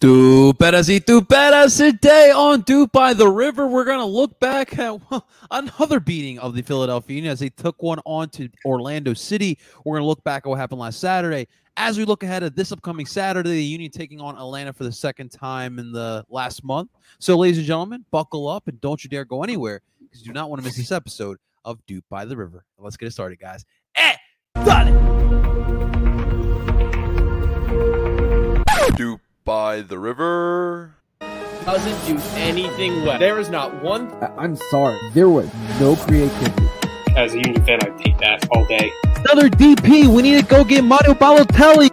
Tu peras y tu peras today on Doop by the River. We're going to look back at another beating of the Philadelphia Union as they took one on to Orlando City. We're going to look back at what happened last Saturday. As we look ahead at this upcoming Saturday, the Union taking on Atlanta for the second time in the last month. So, ladies and gentlemen, buckle up and don't you dare go anywhere because you do not want to miss this episode of Doop by the River. Let's get it started, guys. Eh, done it. Doop by the river. Doesn't do anything well. There is not one. I'm sorry. There was no creativity. As a Union fan, I take that all day. Another DP. We need to go get Mario Balotelli.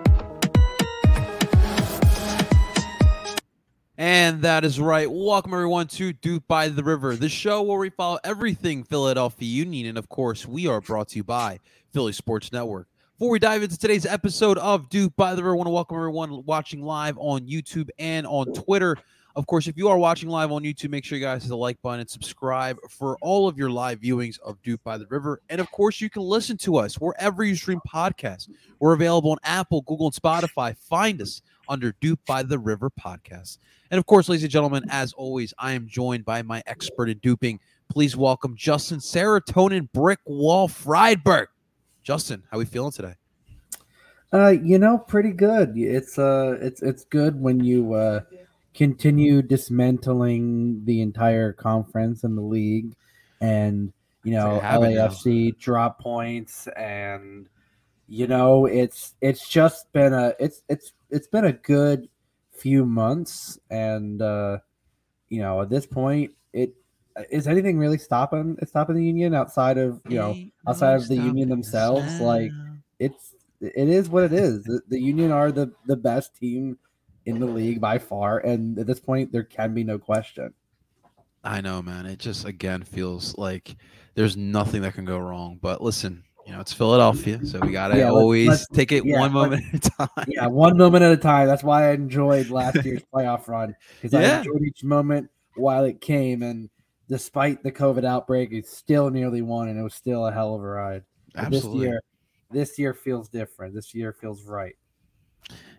And that is right. Welcome everyone to Doop by the River, the show where we follow everything Philadelphia Union, and of course, we are brought to you by Philly Sports Network. Before we dive into today's episode of Doop by the River, I want to welcome everyone watching live on YouTube and on Twitter. Of course, if you are watching live on YouTube, make sure you guys hit the like button and subscribe for all of your live viewings of Doop by the River. And of course, you can listen to us wherever you stream podcasts. We're available on Apple, Google, and Spotify. Find us under Doop by the River podcast. And of course, ladies and gentlemen, as always, I am joined by my expert in duping. Please welcome Justin Serotonin Brick Wall Friedberg. Justin, how are we feeling today? Uh, you know, pretty good. It's uh, it's it's good when you uh, continue dismantling the entire conference and the league, and you know, LAFC drop points, and you know, it's it's just been a it's it's it's been a good few months, and uh, you know, at this point, it is anything really stopping stopping the union outside of you know outside of the union themselves? Like it's it is what it is. The, the, union are the the best team in the league by far and at this point there can be no question. I know man. It just again feels like there's nothing that can go wrong but listen you know it's philadelphia so we gotta yeah, always let's, let's, take it yeah, one moment at a time. Yeah one moment at a time. That's why i enjoyed last year's playoff run because yeah. i enjoyed each moment while it came and despite the COVID outbreak, it's still nearly won, and it was still a hell of a ride. Absolutely. This year, this year feels different. This year feels right.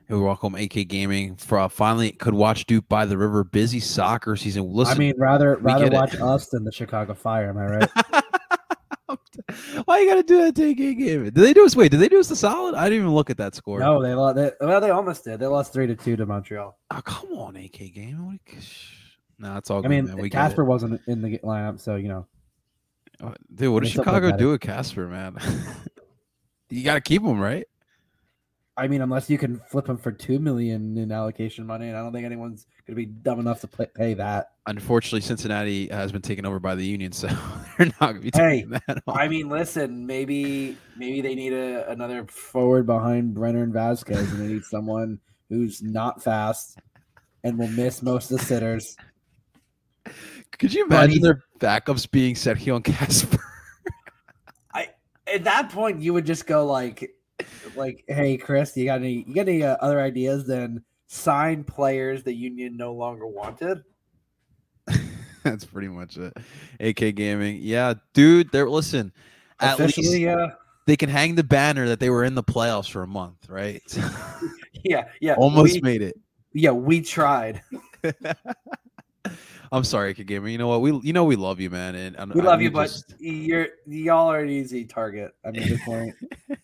Hey, welcome AK Gaming. For uh, finally could watch Duke by the River. Busy soccer season. Listen, I mean, rather rather watch it. us than the Chicago Fire. Am I right? Why you gotta do that to AK Gaming? Did they do us? Wait, did they do us the solid? I didn't even look at that score. No, they lost. They, well, they almost did. They lost three to two to Montreal. Oh, come on, AK Gaming. No, it's all. Good. I mean, Kacper wasn't in the lineup, so you know. Uh, dude, what does Chicago do with Kacper, man? you got to keep him, right? I mean, unless you can flip him for two million in allocation money, and I don't think anyone's going to be dumb enough to play, pay that. Unfortunately, Cincinnati has been taken over by the union, so they're not going to be taking hey, that. On. I mean, listen, maybe maybe they need a, another forward behind Brenner and Vazquez, and they need someone who's not fast and will miss most of the sitters could you imagine their backups being Sergio and Kacper? I at that point you would just go like, like, hey Chris, you got any you got any uh, other ideas than sign players the union no longer wanted? That's pretty much it. AK Gaming, yeah, dude. They're listen. At least they can hang the banner that they were in the playoffs for a month, right? yeah, yeah. Almost we, made it. Yeah, we tried. I'm sorry, Kagame. You know what? We you know we love you, man, and, and we love you, just... but you're y'all are an easy target. I mean, this point,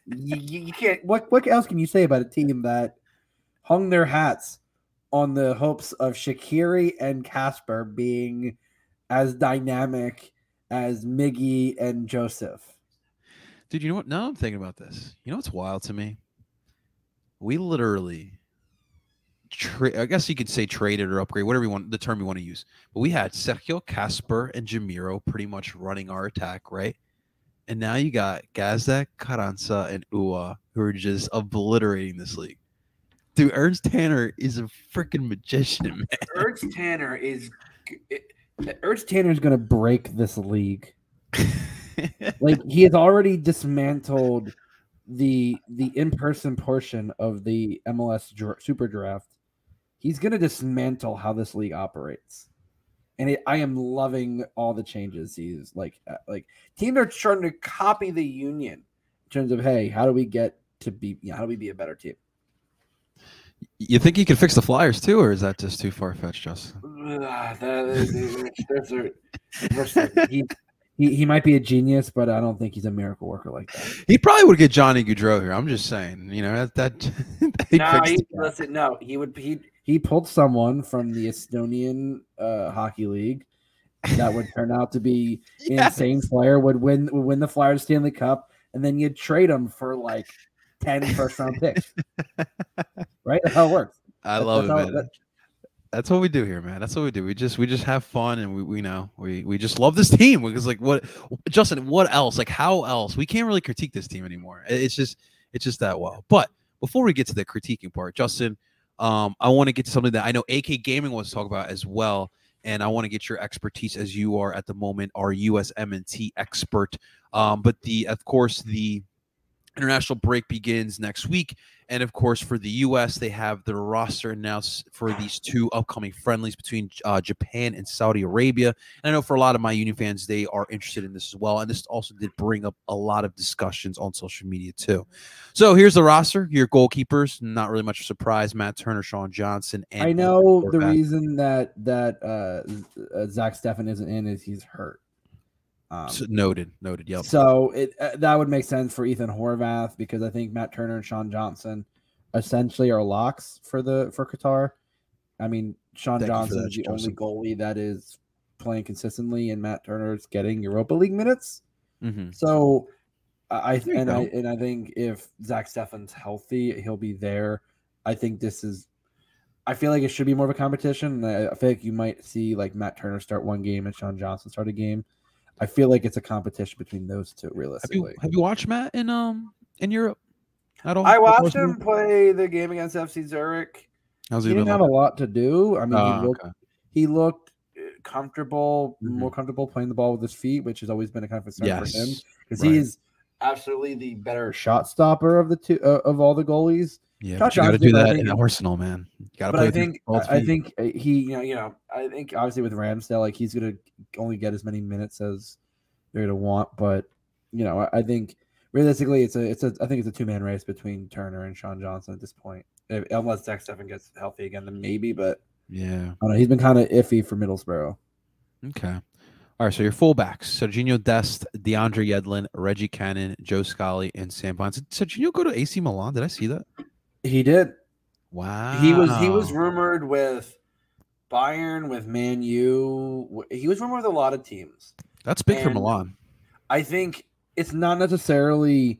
you, you can't. What what else can you say about a team that hung their hats on the hopes of Shaqiri and Kacper being as dynamic as Miggy and Joseph. Dude, you know what? Now I'm thinking about this. You know what's wild to me? We literally, tra- I guess you could say traded or upgrade, whatever you want, the term you want to use. But we had Sergio Kacper and Jamiro pretty much running our attack, right? And now you got Gazdag, Carranza, and Uhre who are just obliterating this league. Dude, Ernst Tanner is a freaking magician, man. Ernst Tanner is Ernst Tanner is going to break this league. Like he has already dismantled the the in person portion of the MLS dra- Super Draft. He's going to dismantle how this league operates, and it, I am loving all the changes. He's like uh, like teams are trying to copy the Union in terms of hey, how do we get to be? You know, how do we be a better team? you think he could fix the Flyers too, or is that just too far fetched, Justin? That is- there's a- there's a- he, he he might be a genius, but I don't think he's a miracle worker like that. He probably would get Johnny Gaudreau here. I'm just saying, you know, that that he'd no, he, listen, no, he would he he pulled someone from the Estonian uh, hockey league that would turn out to be Yes. insane player would win would win the Flyers Stanley Cup, and then you'd trade him for like 10 first round picks. right? That's how it works. I That's- love it, that's man. that- That's what we do here, man. That's what we do. We just we just have fun and we, we know we we just love this team because like what Justin, what else? Like how else? We can't really critique this team anymore. It's just it's just that well. But before we get to the critiquing part, Justin, um, I want to get to something that I know AK Gaming wants to talk about as well. And I want to get your expertise as you are at the moment, our USMNT expert. Um, but the of course the international break begins next week. And of course, for the U.S., they have their roster announced for these two upcoming friendlies between uh, Japan and Saudi Arabia. And I know for a lot of my Union fans, they are interested in this as well. And this also did bring up a lot of discussions on social media too. So here's the roster: your goalkeepers, not really much of a surprise. Matt Turner, Sean Johnson, and I know the reason that that uh, uh, Zach Steffen isn't in is he's hurt. Um, So noted, noted. Yep. So it uh, that would make sense for Ethan Horvath because I think Matt Turner and Sean Johnson essentially are locks for the for Qatar. I mean, Sean Thank Johnson that, is the Joseph. only goalie that is playing consistently, and Matt Turner is getting Europa League minutes. Mhm. So I and I and I think if Zach Steffen's healthy, he'll be there. I think this is. I feel like it should be more of a competition. I I feel like you might see like Matt Turner start one game and Sean Johnson start a game. I feel like it's a competition between those two, Have realistically. you have you watched Matt in um in Europe at all? I watched him play the game against FC Zurich. How's He he didn't been? have a lot to do. I mean, Oh, he looked okay. he looked uh, comfortable, Mhm. more comfortable playing the ball with his feet, which has always been a kind of concern for him Yes. because right. he is absolutely the better shot stopper of the two uh, of all the goalies. Yeah, Josh you got to do that think- in Arsenal, man. You got to But play. I think I think uh, he you know you know I think obviously with Ramsdale like he's gonna only get as many minutes as they're gonna want, but you know I, I think realistically it's a it's a I think it's a two man race between Turner and Sean Johnson at this point. If, unless Zach Steffen gets healthy again, then maybe. But Yeah. I don't know. He's been kind of iffy for Middlesbrough. Okay. All right. So your fullbacks: Sergiño Dest, DeAndre Yedlin, Reggie Cannon, Joe Scally, and Sam Vines. Did Serginho go to AC Milan? Did I see that? He did. Wow. He was he was rumored with Bayern, with Man U. He was rumored with a lot of teams. That's big for Milan. I think it's not necessarily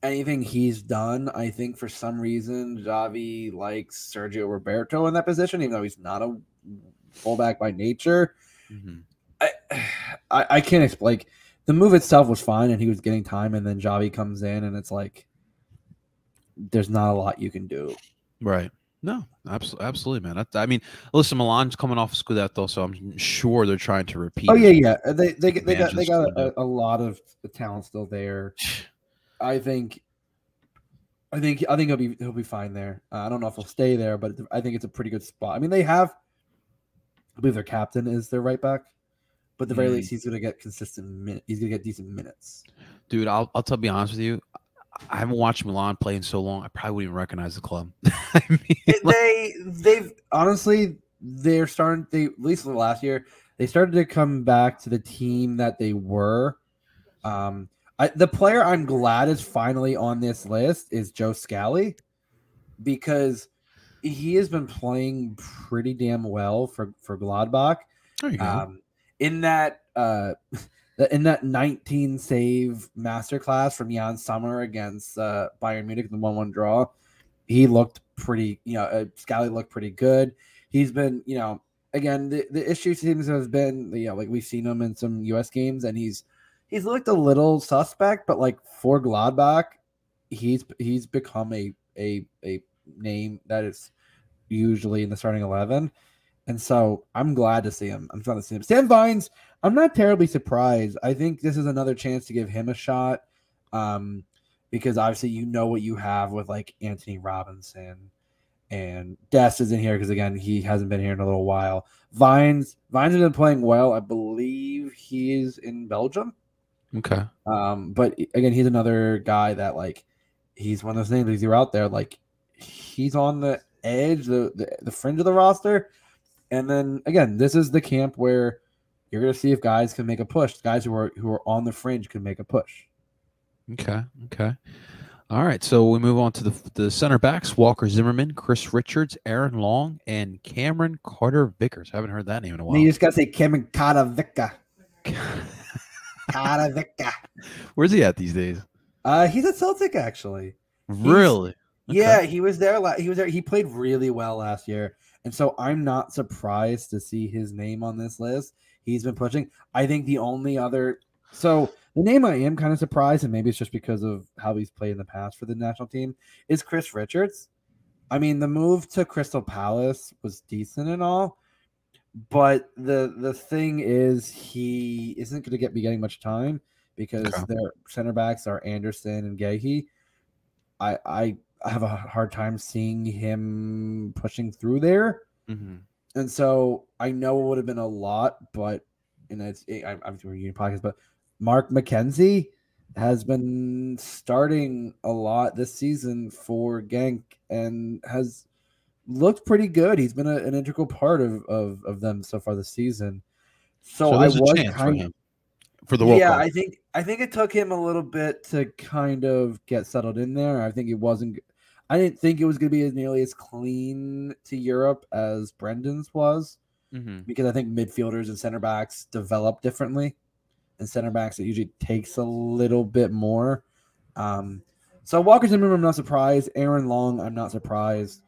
anything he's done. I think for some reason Javi likes Sergio Roberto in that position, even though he's not a fullback by nature. Mhm. I I, I can't explain. Like, the move itself was fine, and he was getting time, and then Javi comes in, and it's like there's not a lot you can do. Right. No, absolutely, absolutely, man. I, I mean, listen, Milan's coming off Scudetto, so I'm sure they're trying to repeat. Oh yeah, yeah. They they they got they got a, a lot of the talent still there. I think, I think, I think he'll be he'll be fine there. Uh, I don't know if he'll stay there, but I think it's a pretty good spot. I mean, they have, I believe their captain is their right back, but at the very Mm. least he's going to get consistent. He's going to get decent minutes. Dude, I'll I'll tell be honest with you. I haven't watched Milan play in so long. I probably wouldn't even recognize the club. I mean, like- they they've honestly they're starting. They at least last year they started to come back to the team that they were. Um, I, the player I'm glad is finally on this list is Joe Scally because he has been playing pretty damn well for for Gladbach. there you go. Um, in that uh, in that 19 save masterclass from Yann Sommer against uh, Bayern Munich in the 1 1 draw, he looked pretty, you know, uh, Scally looked pretty good. He's been, you know, again, the, the issue seems to have been, you know, like we've seen him in some US games and he's, he's looked a little suspect, but like for Gladbach, he's, he's become a, a, a name that is usually in the starting 11. And so I'm glad to see him. I'm glad to see him. Sam Vines, I'm not terribly surprised. I think this is another chance to give him a shot. Um, because obviously you know what you have with like Antonee Robinson and Dest is in here because again he hasn't been here in a little while. Vines Vines has been playing well. I believe he's in Belgium. Okay. Um, but again, he's another guy that like he's one of those names you're out there, like he's on the edge, the, the the fringe of the roster. And then again, this is the camp where you're gonna see if guys can make a push. Guys who are who are on the fringe can make a push. Okay. Okay. All right. So we move on to the the center backs: Walker Zimmerman, Chris Richards, Aaron Long, and Cameron Carter Vickers. I Haven't heard that name in a while. You just gotta say Cameron Carter Vicker. Carter Vicker. Where's he at these days? Uh, he's at Celtic actually. Really? Okay. Yeah, he was there. la- He was there. He played really well last year, and so I'm not surprised to see his name on this list. He's been pushing. I think the only other, so the name I am kind of surprised, and maybe it's just because of how he's played in the past for the national team, is Chris Richards. I mean, the move to Crystal Palace was decent and all, but the the thing is, he isn't going to get be getting much time because Okay. their center backs are Andersen and Guéhi. I I I have a hard time seeing him pushing through there, Mhm. and so I know it would have been a lot, but and it's it, I, I'm doing a podcast, but Mark McKenzie has been starting a lot this season for Genk and has looked pretty good. He's been a, an integral part of, of of them so far this season. So, So I was for kind him for the World yeah, Cup. I think I think it took him a little bit to kind of get settled in there. I think it wasn't. I didn't think it was going to be as nearly as clean to Europe as Brenden's was Mhm. because I think midfielders and center backs develop differently, and center backs it usually takes a little bit more. Um, so Walker Zimmerman, I'm not surprised. Aaron Long, I'm not surprised.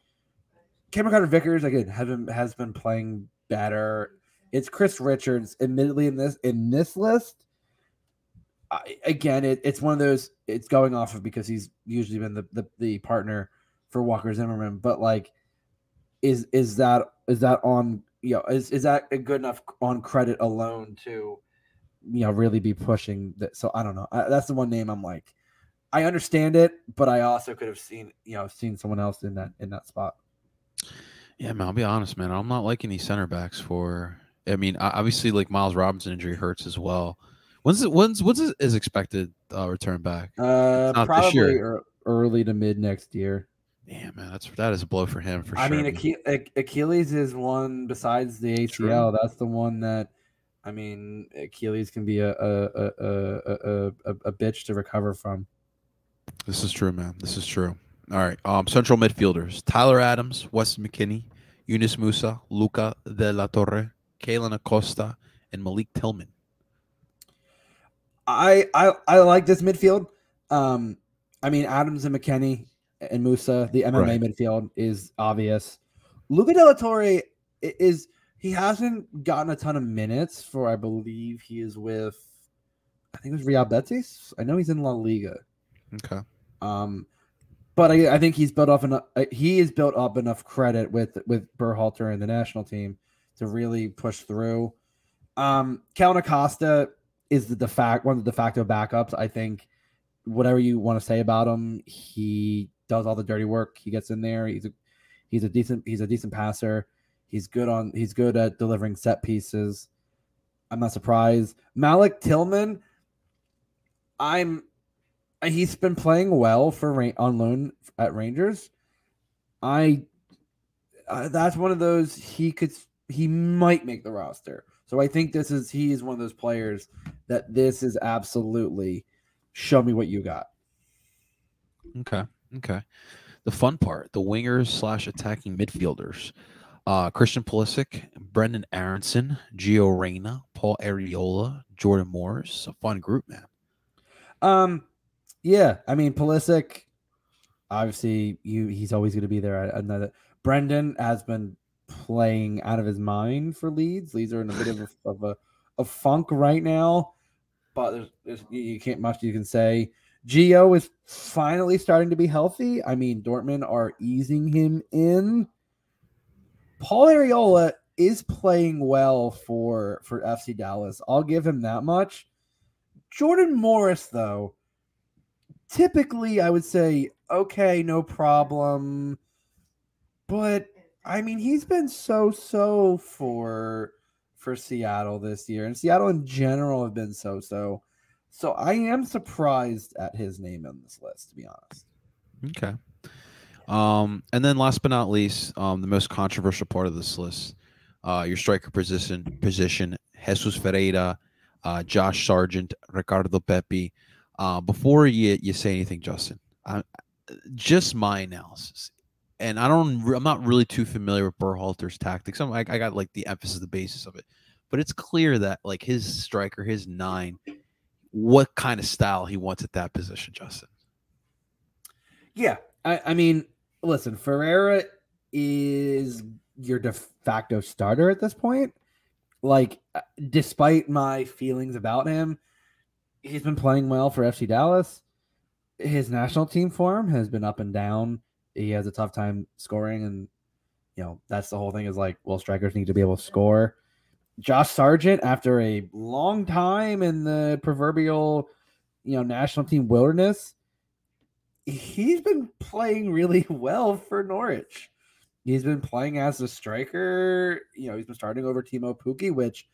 Cameron Carter Vickers again has been, has been playing better. It's Chris Richards, admittedly in this in this list. I, again, it, it's one of those. It's going off of because he's usually been the, the the partner for Walker Zimmerman, but like, is is that is that on you know is is that a good enough on credit alone to you know really be pushing that? So I don't know. I, that's the one name I'm like, I understand it, but I also could have seen you know seen someone else in that in that spot. Yeah, man. I'll be honest, man. I'm not liking these center backs for. I mean, obviously, like Miles Robinson injury hurts as well. When's it? When's when's his- expected uh, return back? Uh, probably early to mid next year. Damn, man. That's that is a blow for him for I sure. I mean, man. Ach- Achilles is one besides the True. ACL. That's the one that, I mean, Achilles can be a a a a, a, a, a bitch to recover from. This is true, man. This is true. All right. Um, central midfielders: Tyler Adams, Weston McKennie, Yunus Musah, Luca De La Torre, Kellyn Acosta, and Malik Tillman. I I I like this midfield. Um, I mean, Adams and McKennie and Musah, the MMA Right. midfield is obvious. Luca De La Torre is he hasn't gotten a ton of minutes for I believe he is with I think it was Real Betis. I know he's in La Liga. Okay. Um, but I, I think he's built up enough. He is built up enough credit with with Berhalter and the national team to really push through. Um, Cal Acosta is the de facto one of the de facto backups. I think whatever you want to say about him, he does all the dirty work. He gets in there. He's a he's a decent he's a decent passer. He's good on he's good at delivering set pieces. I'm not surprised. Malik Tillman, I'm he's been playing well for on loan at Rangers. I uh, that's one of those he could he might make the roster. So I think this is he is one of those players that this is absolutely show me what you got. Okay. Okay. The fun part: the wingers slash attacking midfielders. Uh, Christian Pulisic, Brenden Aaronson, Gio Reyna, Paul Arriola, Jordan Morris. A fun group, man. Um, yeah, I mean Pulisic, obviously you he's always going to be there. Another Brenden has been playing out of his mind for Leeds. Leeds are in a bit of a, of a, a funk right now, but there's, there's, you can't much you can say. Gio is finally starting to be healthy. I mean, Dortmund are easing him in. Paul Arriola is playing well for for FC Dallas. I'll give him that much. Jordan Morris, though, typically I would say, okay, no problem. But I mean, he's been so so for for Seattle this year, and Seattle in general have been so so. So I am surprised at his name on this list, to be honest. Okay. Um, and then last but not least, um, the most controversial part of this list, uh, your striker position position, Jesus Ferreira, uh, Josh Sargent, Ricardo Pepi. Uh, before you you say anything, Justin, I, just my analysis, and I don't, I'm not really too familiar with Berhalter's tactics. I'm, I, I got like the emphasis, the basis of it, but it's clear that like his striker, his nine, what kind of style he wants at that position, Justin. Yeah, I, I mean, listen, Ferreira is your de facto starter at this point. Like, uh, despite my feelings about him, he's been playing well for FC Dallas. His national team form has been up and down. He has a tough time scoring, and you know that's the whole thing. Is like, well, strikers need to be able to score. Josh Sargent, after a long time in the proverbial, you know, national team wilderness, he's been playing really well for Norwich. He's been playing as a striker. You know, he's been starting over Teemu Pukki, which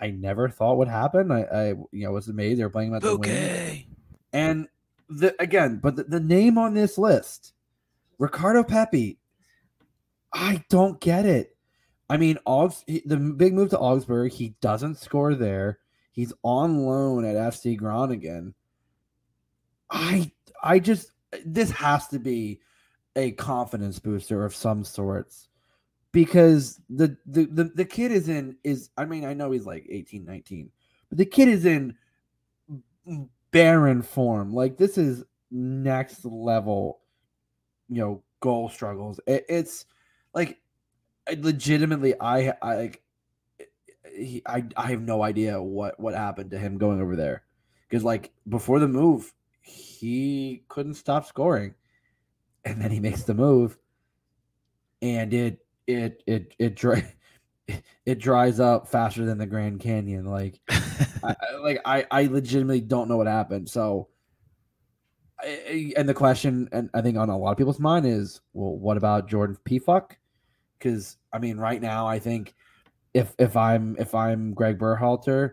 I never thought would happen. I, I you know, was amazed they were playing him at the wing. And the again, but the, the name on this list, Ricardo Pepi, I don't get it. I mean, Augs, the big move to Augsburg, he doesn't score there. He's on loan at FC Groningen. I I just this has to be a confidence booster of some sorts because the, the the the kid is in is I mean I know he's like 18 19 but the kid is in barren form like this is next level you know goal struggles it, it's like legitimately I I like he, I I have no idea what what happened to him going over there because like before the move he couldn't stop scoring and then he makes the move and it it it it dry it dries up faster than the Grand Canyon. Like, I, like I I legitimately don't know what happened. So, I, and the question, and I think on a lot of people's mind is, well, what about Jordan Pefok? Because I mean, right now, I think if if I'm if I'm Greg Berhalter,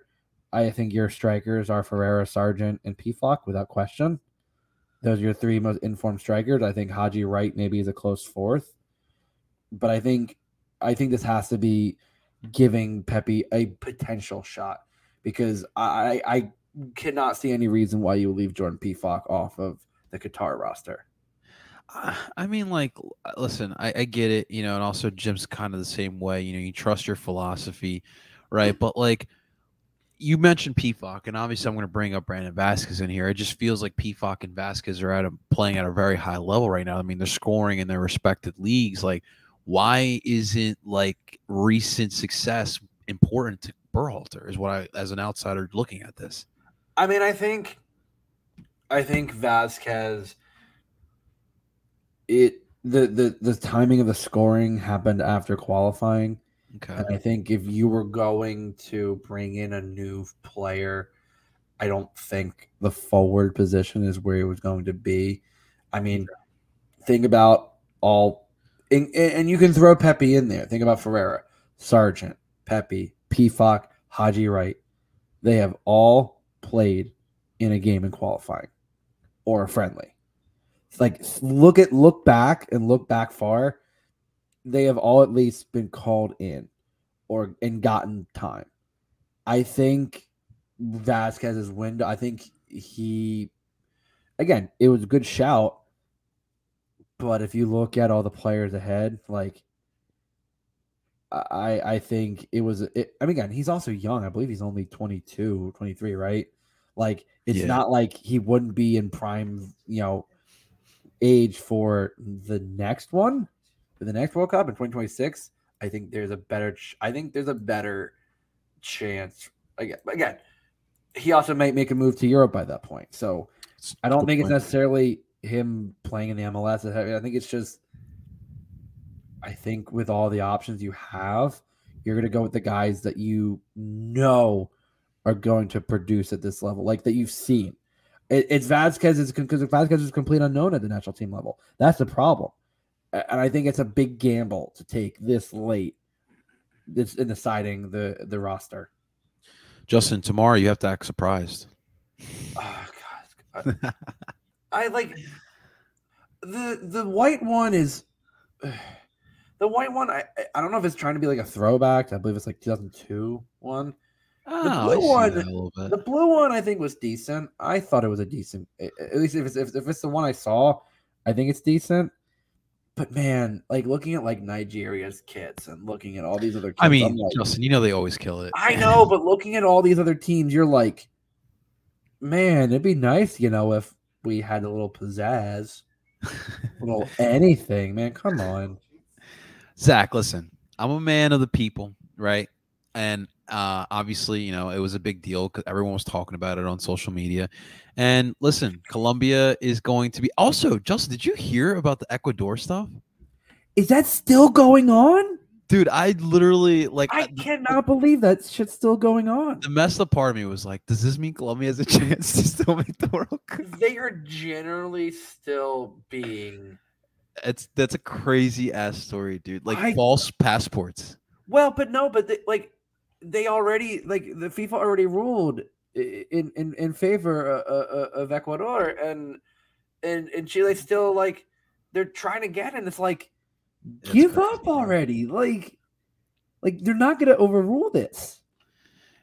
I think your strikers are Ferreira, Sargent, and Pefok without question. Those are your three most informed strikers. I think Haji Wright maybe is a close fourth but I think I think this has to be giving Pepi a potential shot because I I cannot see any reason why you leave Jordan Pefok off of the Qatar roster. I mean, like, uh, listen, I, I get it, you know, and also Jim's kind of the same way. You know, you trust your philosophy, right? But like, you mentioned Pefok, and obviously I'm going to bring up Brandon Vazquez in here. It just feels like Pefok and Vazquez are at a, playing at a very high level right now. I mean, they're scoring in their respective leagues. Like, why isn't like recent success important to Berhalter? Is what I, as an outsider looking at this. I mean, I think, I think Vazquez. It the the the timing of the scoring happened after qualifying. Okay. And I think if you were going to bring in a new player, I don't think the forward position is where it was going to be. I mean, think about all and, and you can throw Pepi in there. Think about Ferreira, Sargent, Pepi, Pefok, Haji Wright. They have all played in a game in qualifying or a friendly. Like look at look back and look back far. They have all at least been called in or and gotten time. I think Vazquez's window. I think he again, it was a good shout, but if you look at all the players ahead, like I I think it was. It, I mean, again, he's also young. I believe he's only 22, 23, right? Like it's Yeah. not like he wouldn't be in prime, you know, age for the next one, for the next World Cup in 2026. I think there's a better. Ch- I think there's a better chance. Again, again, he also might make a move to Europe by that point. So I don't think it's necessarily him playing in the MLS. I think it's just, I think with all the options you have, you're going to go with the guys that you know are going to produce at this level, like that you've seen. It, it's Vazquez is because Vazquez is complete unknown at the national team level. That's the problem, and I think it's a big gamble to take this late, this in deciding the the roster. Justin, tomorrow you have to act surprised. Oh God, I like the the white one is the white one. I I don't know if it's trying to be like a throwback. I believe it's like 2002 one. Oh, blue one- that a little bit. The blue one I think was decent. I thought it was a decent. At least if it's if, if it's the one I saw, I think it's decent. But man, like looking at like Nigeria's kits and looking at all these other. Kids, I mean, like, Justin, you know they always kill it. I know, but looking at all these other teams, you're like, man, it'd be nice, you know, if we had a little pizzazz, a little anything, man. Come on. Zach, listen, I'm a man of the people, right? And uh, obviously, you know, it was a big deal because everyone was talking about it on social media. And listen, Colombia is going to be also. Justin, did you hear about the Ecuador stuff? Is that still going on? Dude, I literally like I the- cannot believe that shit's still going on. the messed up part of me was like, does this mean Colombia has a chance to still make the World Cup? They are generally still being It's that's a crazy ass story, dude. Like I- false passports. well, but no, but they, like they already like the FIFA already ruled in in in favor uh, uh, uh, of Ecuador and and and Chile still like they're trying to get and it's like That's give crazy, up already like like they're not to overrule this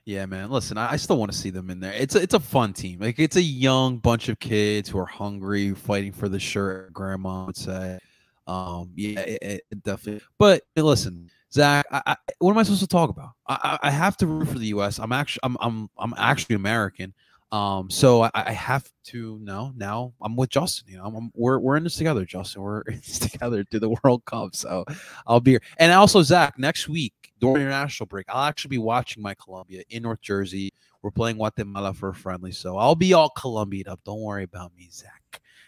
Yeah, man. Listen, I, I still want to see them in there. It's a, it's a fun team. Like it's a young bunch of kids who are hungry, fighting for the shirt. Grandma would say, um, yeah, it- it definitely. But listen, Zach, I, I, what am I supposed to talk about? I, I have to root for the U.S. I'm actually I'm I'm I'm actually American. Um, so I, have to know now. I'm with Justin. You know, I'm, I'm- we're we're in this together, Justin. We're in this together to the World Cup. So I'll be here. And also, Zach, next week during international break, I'll actually be watching my Colombia in North Jersey. We're playing Guatemala for a friendly, so I'll be all Colombian up. Don't worry about me, Zach.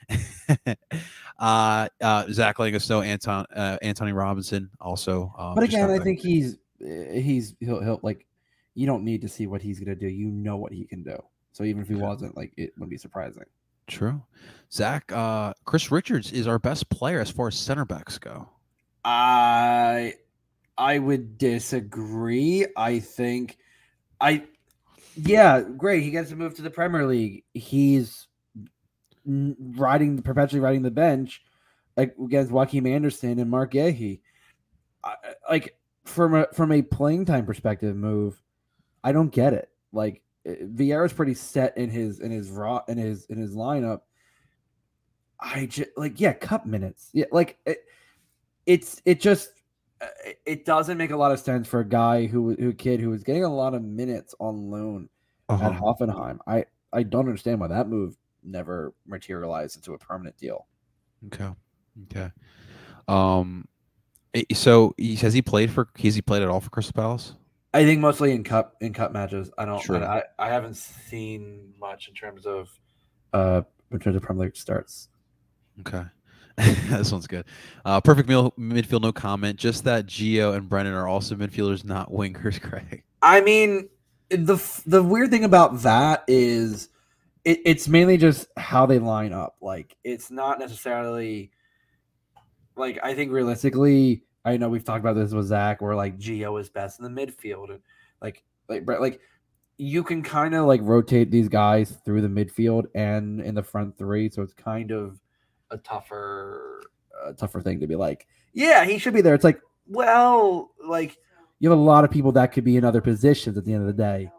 uh, uh, Zach know Anton uh, Antonee Robinson also. Um, but again i think he's uh, he's he'll, he'll like you don't need to see what he's going to do you know what he can do so even if he wasn't like it wouldn't be surprising true. Zach, uh, Chris Richards is our best player as far as center backs go. I I would disagree. I think I yeah, great. He gets to move to the Premier League. He's riding perpetually riding the bench like against Joaquin Andersen and Marc Guéhi. Like from a from a playing time perspective move, I don't get it. Like eh, Vieira's pretty set in his in his raw in his in his lineup. I just like yeah, cup minutes. Yeah, like it, it's it just it- it doesn't make a lot of sense for a guy who who kid who was getting a lot of minutes on loan Uh-huh. at Hoffenheim. I I don't understand why that move never materialized into a permanent deal. Okay. Okay. Um. eh, So he has he played for? Has he played at all for Crystal Palace? I think mostly in cup in cup matches. I don't. Sure. I, I haven't seen much in terms of uh in terms of Premier League starts. Okay. this one's good. Uh, perfect meal, midfield, no comment. Just that Gio and Brennan are also midfielders, not wingers, Craig. I mean, the the weird thing about that is it, it's mainly just how they line up. Like, it's not necessarily like I think realistically. I know we've talked about this with Zach, where like Gio is best in the midfield, and like like Brett, like you can kind of like rotate these guys through the midfield and in the front three, so it's kind of a tougher a tougher thing to be like, yeah, he should be there. It's like, well, like you have a lot of people that could be in other positions at the end of the day.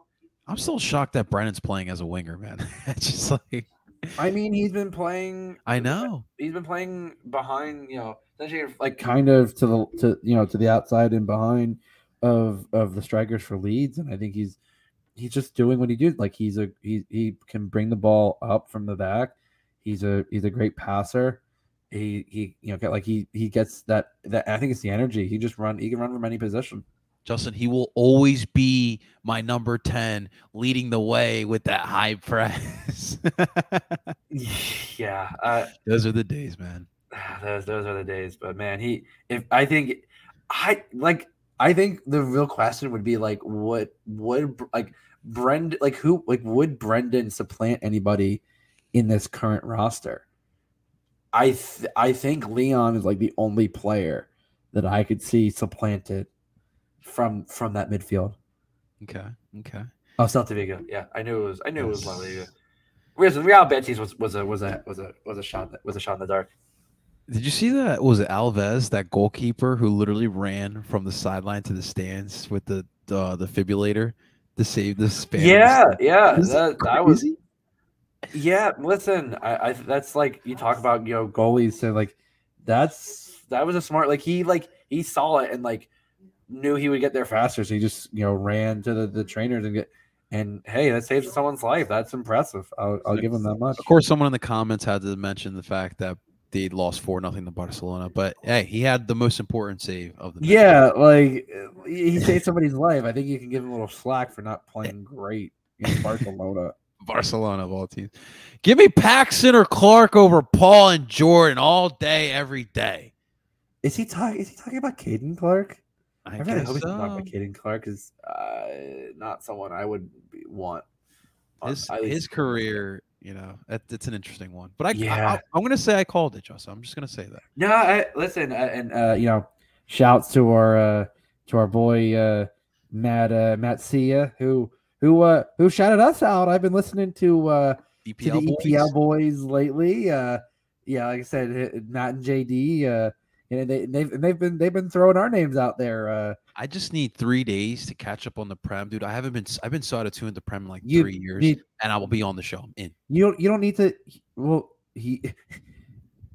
I'm still shocked that Brennan's playing as a winger, man. it's just like I mean, he's been playing. I know. He's been playing behind, you know, essentially like kind of to the to you know to the outside and behind of of the strikers for Leeds, and I think he's he's just doing what he do. Like he's a he he can bring the ball up from the back. He's a he's a great passer. He he you know get like he he gets that that I think it's the energy. He just run he can run from any position. Justin, he will always be my number 10 leading the way with that high press. yeah, uh, those are the days, man. Those those are the days. But man, he if I think I like I think the real question would be like what would like Brenden like who like would Brenden supplant anybody in this current roster? I th- I think Leon is like the only player that I could see supplanted from from that midfield. Okay. Okay. Oh, Celta Vigo. Yeah, I knew it was. I knew it was La Liga. Real, Real Betis was was a was a was a was a shot was a shot in the dark. Did you see that? Was it Alves, that goalkeeper who literally ran from the sideline to the stands with the uh, the defibrillator to save the Spanish? Yeah, yeah, that, that that was. Yeah, listen, I, I that's like you talk about you know goalies so like that's that was a smart like he like he saw it and like knew he would get there faster so he just you know ran to the, the trainers and get and hey that saves someone's life that's impressive I'll, I'll give him that much Of course, someone in the comments had to mention the fact that they lost four nothing to Barcelona, but hey, he had the most important save of the match. yeah like he saved somebody's life I think you can give him a little slack for not playing great in Barcelona Barcelona of all teams. Give me Paxton or Clark over Paul and Jordan all day, every day. is he talking is he talking about Caden Clark I I really hope he's not Caden Clark is uh, not someone I would be- want. on- His his career, you know, that, it's an interesting one. But I, Yeah. I, I'm gonna say I called it, Justin. I'm just gonna say that. No, I, listen, uh, and uh, you know, shouts to our uh, to our boy uh, Matt uh, Matt Sia, who who uh, who shouted us out. I've been listening to uh, to the boys. EPL boys lately. Uh, yeah, like I said, uh, Matt and JD. Uh, you know, they they've they've been they've been throwing our names out there. Uh, I just need three days to catch up on the Prem, dude. I haven't been. I've been out of with the Prem in like You three years, and I will be on the show. I'm in. you don't you don't need to. Well, he.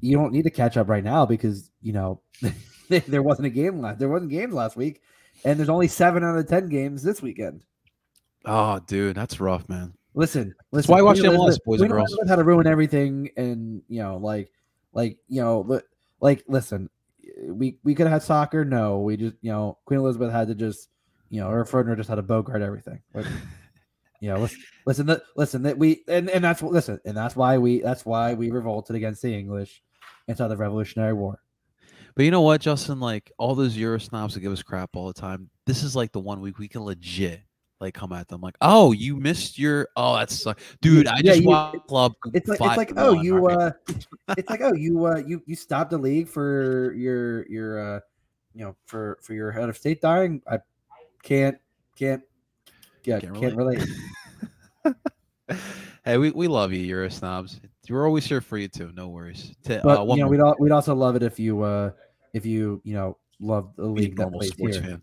You don't need to catch up right now because you know there wasn't a game last. There wasn't games last week, and there's only seven out of ten games this weekend. Oh, dude, that's rough, man. Listen, listen. why watch MLS, boys and girls. How to ruin everything, and you know, like, like you know, li- like, listen, we we could have had soccer. No, we just you know, Queen Elizabeth had to just you know, her Ferdinand just had to bogart everything. Like, you know, listen, listen, that listen that we and and that's what listen, and that's why we that's why we revolted against the English inside the Revolutionary War. But you know what, Justin? Like all those Euro snobs that give us crap all the time. This is like the one week we can legit like come at them like, oh, you missed your. Oh, that's uh, dude. I Yeah, just club. It's like it's like oh one, you right? uh it's like oh you uh you you stopped the league for your your uh you know for for your head of state dying I can't can't yeah Can't can't, relate. hey, we, we love you, Euro snobs. We're always here for you too. No worries. Ta- but uh, you know more- we'd we'd also love it if you uh if you you know love the league that plays here. fan.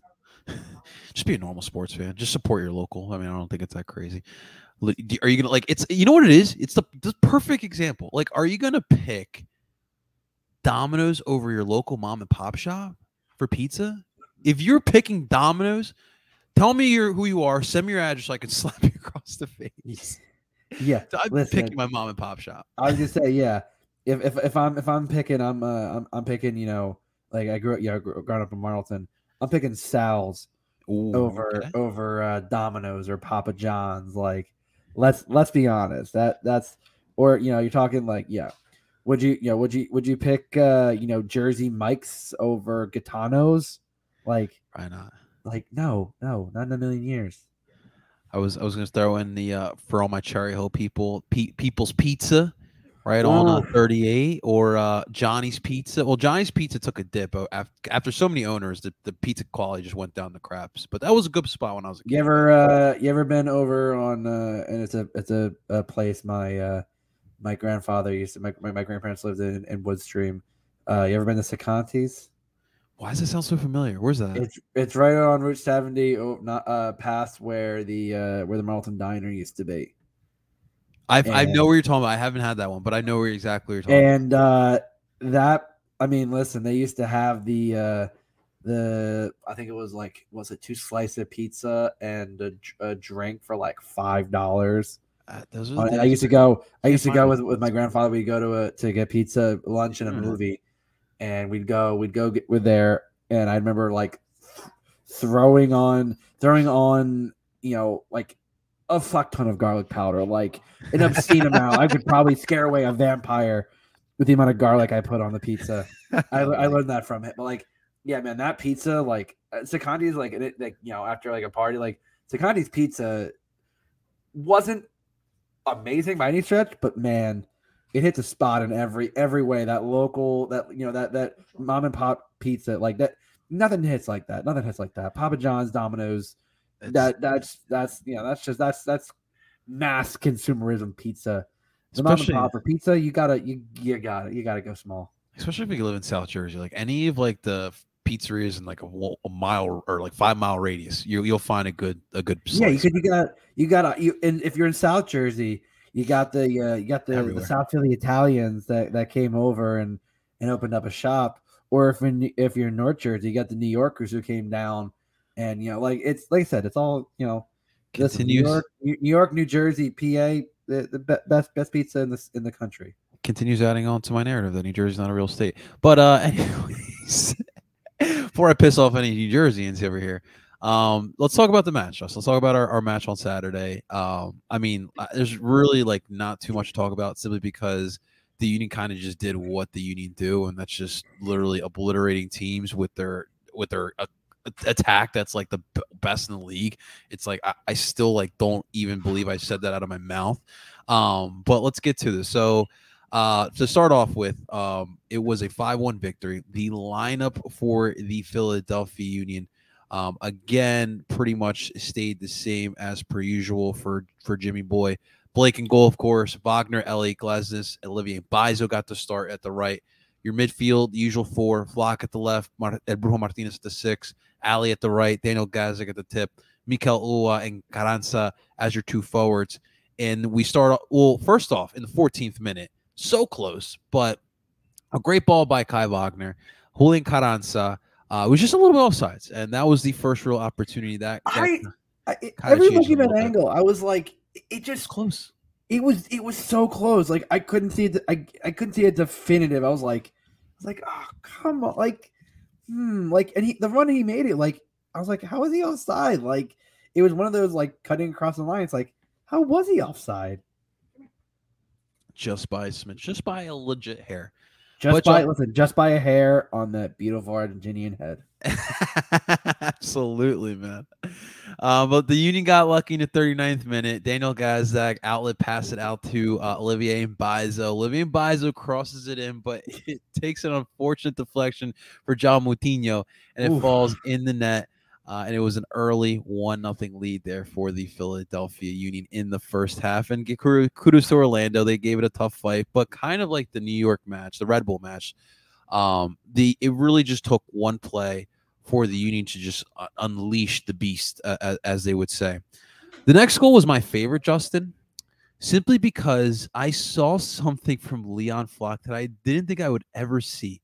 Just be a normal sports fan. Just support your local. I mean, I don't think it's that crazy. Are you gonna like? It's you know what it is. It's the, the perfect example. Like, are you gonna pick Domino's over your local mom and pop shop for pizza? If you're picking Domino's, tell me your who you are. Send me your address so I can slap you across the face. Yeah, I'm listen, picking my mom and pop shop. I was gonna say yeah. If if if I'm if I'm picking I'm uh I'm, I'm picking you know like I grew up yeah gr- growing up in Marlton I'm picking Sal's Ooh, over okay. over uh, Domino's or Papa John's. Like, let's let's be honest. That that's or you know you're talking like yeah. Would you you know would you would you pick uh you know Jersey Mike's over Gitanos? Like Why not? like no no not in a million years. I was I was gonna throw in the uh for all my Cherry Hill people, Pe- People's Pizza, right on uh, 38, or uh Johnny's Pizza. Well, Johnny's Pizza took a dip after, after so many owners. The, the pizza quality just went down the craps. But that was a good spot when I was a kid. You ever uh you ever been over on uh and it's a it's a, a place my uh my grandfather used to my my, my grandparents lived in in Woodstream. Uh you ever been to Sacanti's? Why does it sound so familiar? Where's that? It's it's right on Route 70, oh, not uh past where the uh where the Marlton Diner used to be. I've, I know where you're talking about. I haven't had that one, but I know where exactly you're talking. And uh that I mean, listen, they used to have the uh the I think it was like was it two slices of pizza and a, a drink for like five dollars. Uh, those are I used to go. I used to go with, with my grandfather. We'd go to a to get pizza, lunch, and a Mhm. movie, and we'd go. We'd go get with there, and I remember like throwing on throwing on you know like a fuck ton of garlic powder, like an obscene amount. I could probably scare away a vampire with the amount of garlic I put on the pizza. I, I learned that from it. But like, yeah, man, that pizza, like uh, Secondi's, like, it, like you know, after like a party, like Secondi's pizza wasn't amazing by any stretch, but man, it hits a spot in every every way. That local, that you know, that that mom and pop pizza, like that, nothing hits like that. Nothing hits like that. Papa John's, Domino's, It's- that that's that's you know, that's just that's that's mass consumerism pizza. The mom and pop for pizza, you gotta you you gotta you gotta go small. especially if you live in South Jersey, like any of like the pizzerias in like a, a mile or like five mile radius, you you'll find a good a good. Yeah, you could. You got. You got. You and if you're in South Jersey, you got the. Uh, you got the, the South Philly Italians that that came over and and opened up a shop. Or if in if you're in North Jersey, you got the New Yorkers who came down, and you know, like it's like I said, it's all you know. listen, New York, New York, New Jersey, PA, the, the best best pizza in the in the country. continues adding on to my narrative that New Jersey's not a real state. But uh, anyways, before I piss off any New Jerseyans over here, um, let's talk about the match. Let's talk about our, our match on Saturday. Um, I mean, there's really like not too much to talk about simply because the Union kind of just did what the Union do, and that's just literally obliterating teams with their with their uh, attack that's like the best in the league. It's like I, I still like don't even believe I said that out of my mouth. Um, but let's get to this. So uh, to start off with, um, it was a 5 1 victory. The lineup for the Philadelphia Union, um, again, pretty much stayed the same as per usual for, for Jimmy Boy. Blake and goal, of course. Wagner, Ellie, Glesnes, Olivier Mbaizo got to start at the right. Your midfield, the usual four. Flach at the left, Mar- Brujo Martinez at the six, Ali at the right, Daniel Gazdag at the tip, Mikael Uhre and Carranza as your two forwards. And we start, off- well, first off, in the 14th minute, so close, but a great ball by Kai Wagner. Julian Carranza uh, was just a little bit offsides, and that was the first real opportunity that, that I- I, every looking at bit. angle, I was like, it- just close. It was it was so close. Like I couldn't see it. I I couldn't see a definitive. I was like, I was like, oh come on, like, hmm, like, and he the run he made it. Like I was like, how is he offside? Like it was one of those like cutting across the line. It's like, how was he offside? Just by just by a legit hair. Just by listen, just by a hair on that beautiful Argentinian head. Absolutely, man. Uh, but the Union got lucky in the 39th minute. Daniel Gazdag outlet passed it out to uh, Olivier Mbaizo. Olivier Mbaizo crosses it in, but it takes an unfortunate deflection for John Moutinho, and it Oof. falls in the net. Uh, and it was an early one nothing lead there for the Philadelphia Union in the first half. And kudos to Orlando; they gave it a tough fight, but kind of like the New York match, the Red Bull match. Um, the it really just took one play for the Union to just uh, unleash the beast, uh, as they would say. The next goal was my favorite, Justin, simply because I saw something from Leon Flach that I didn't think I would ever see.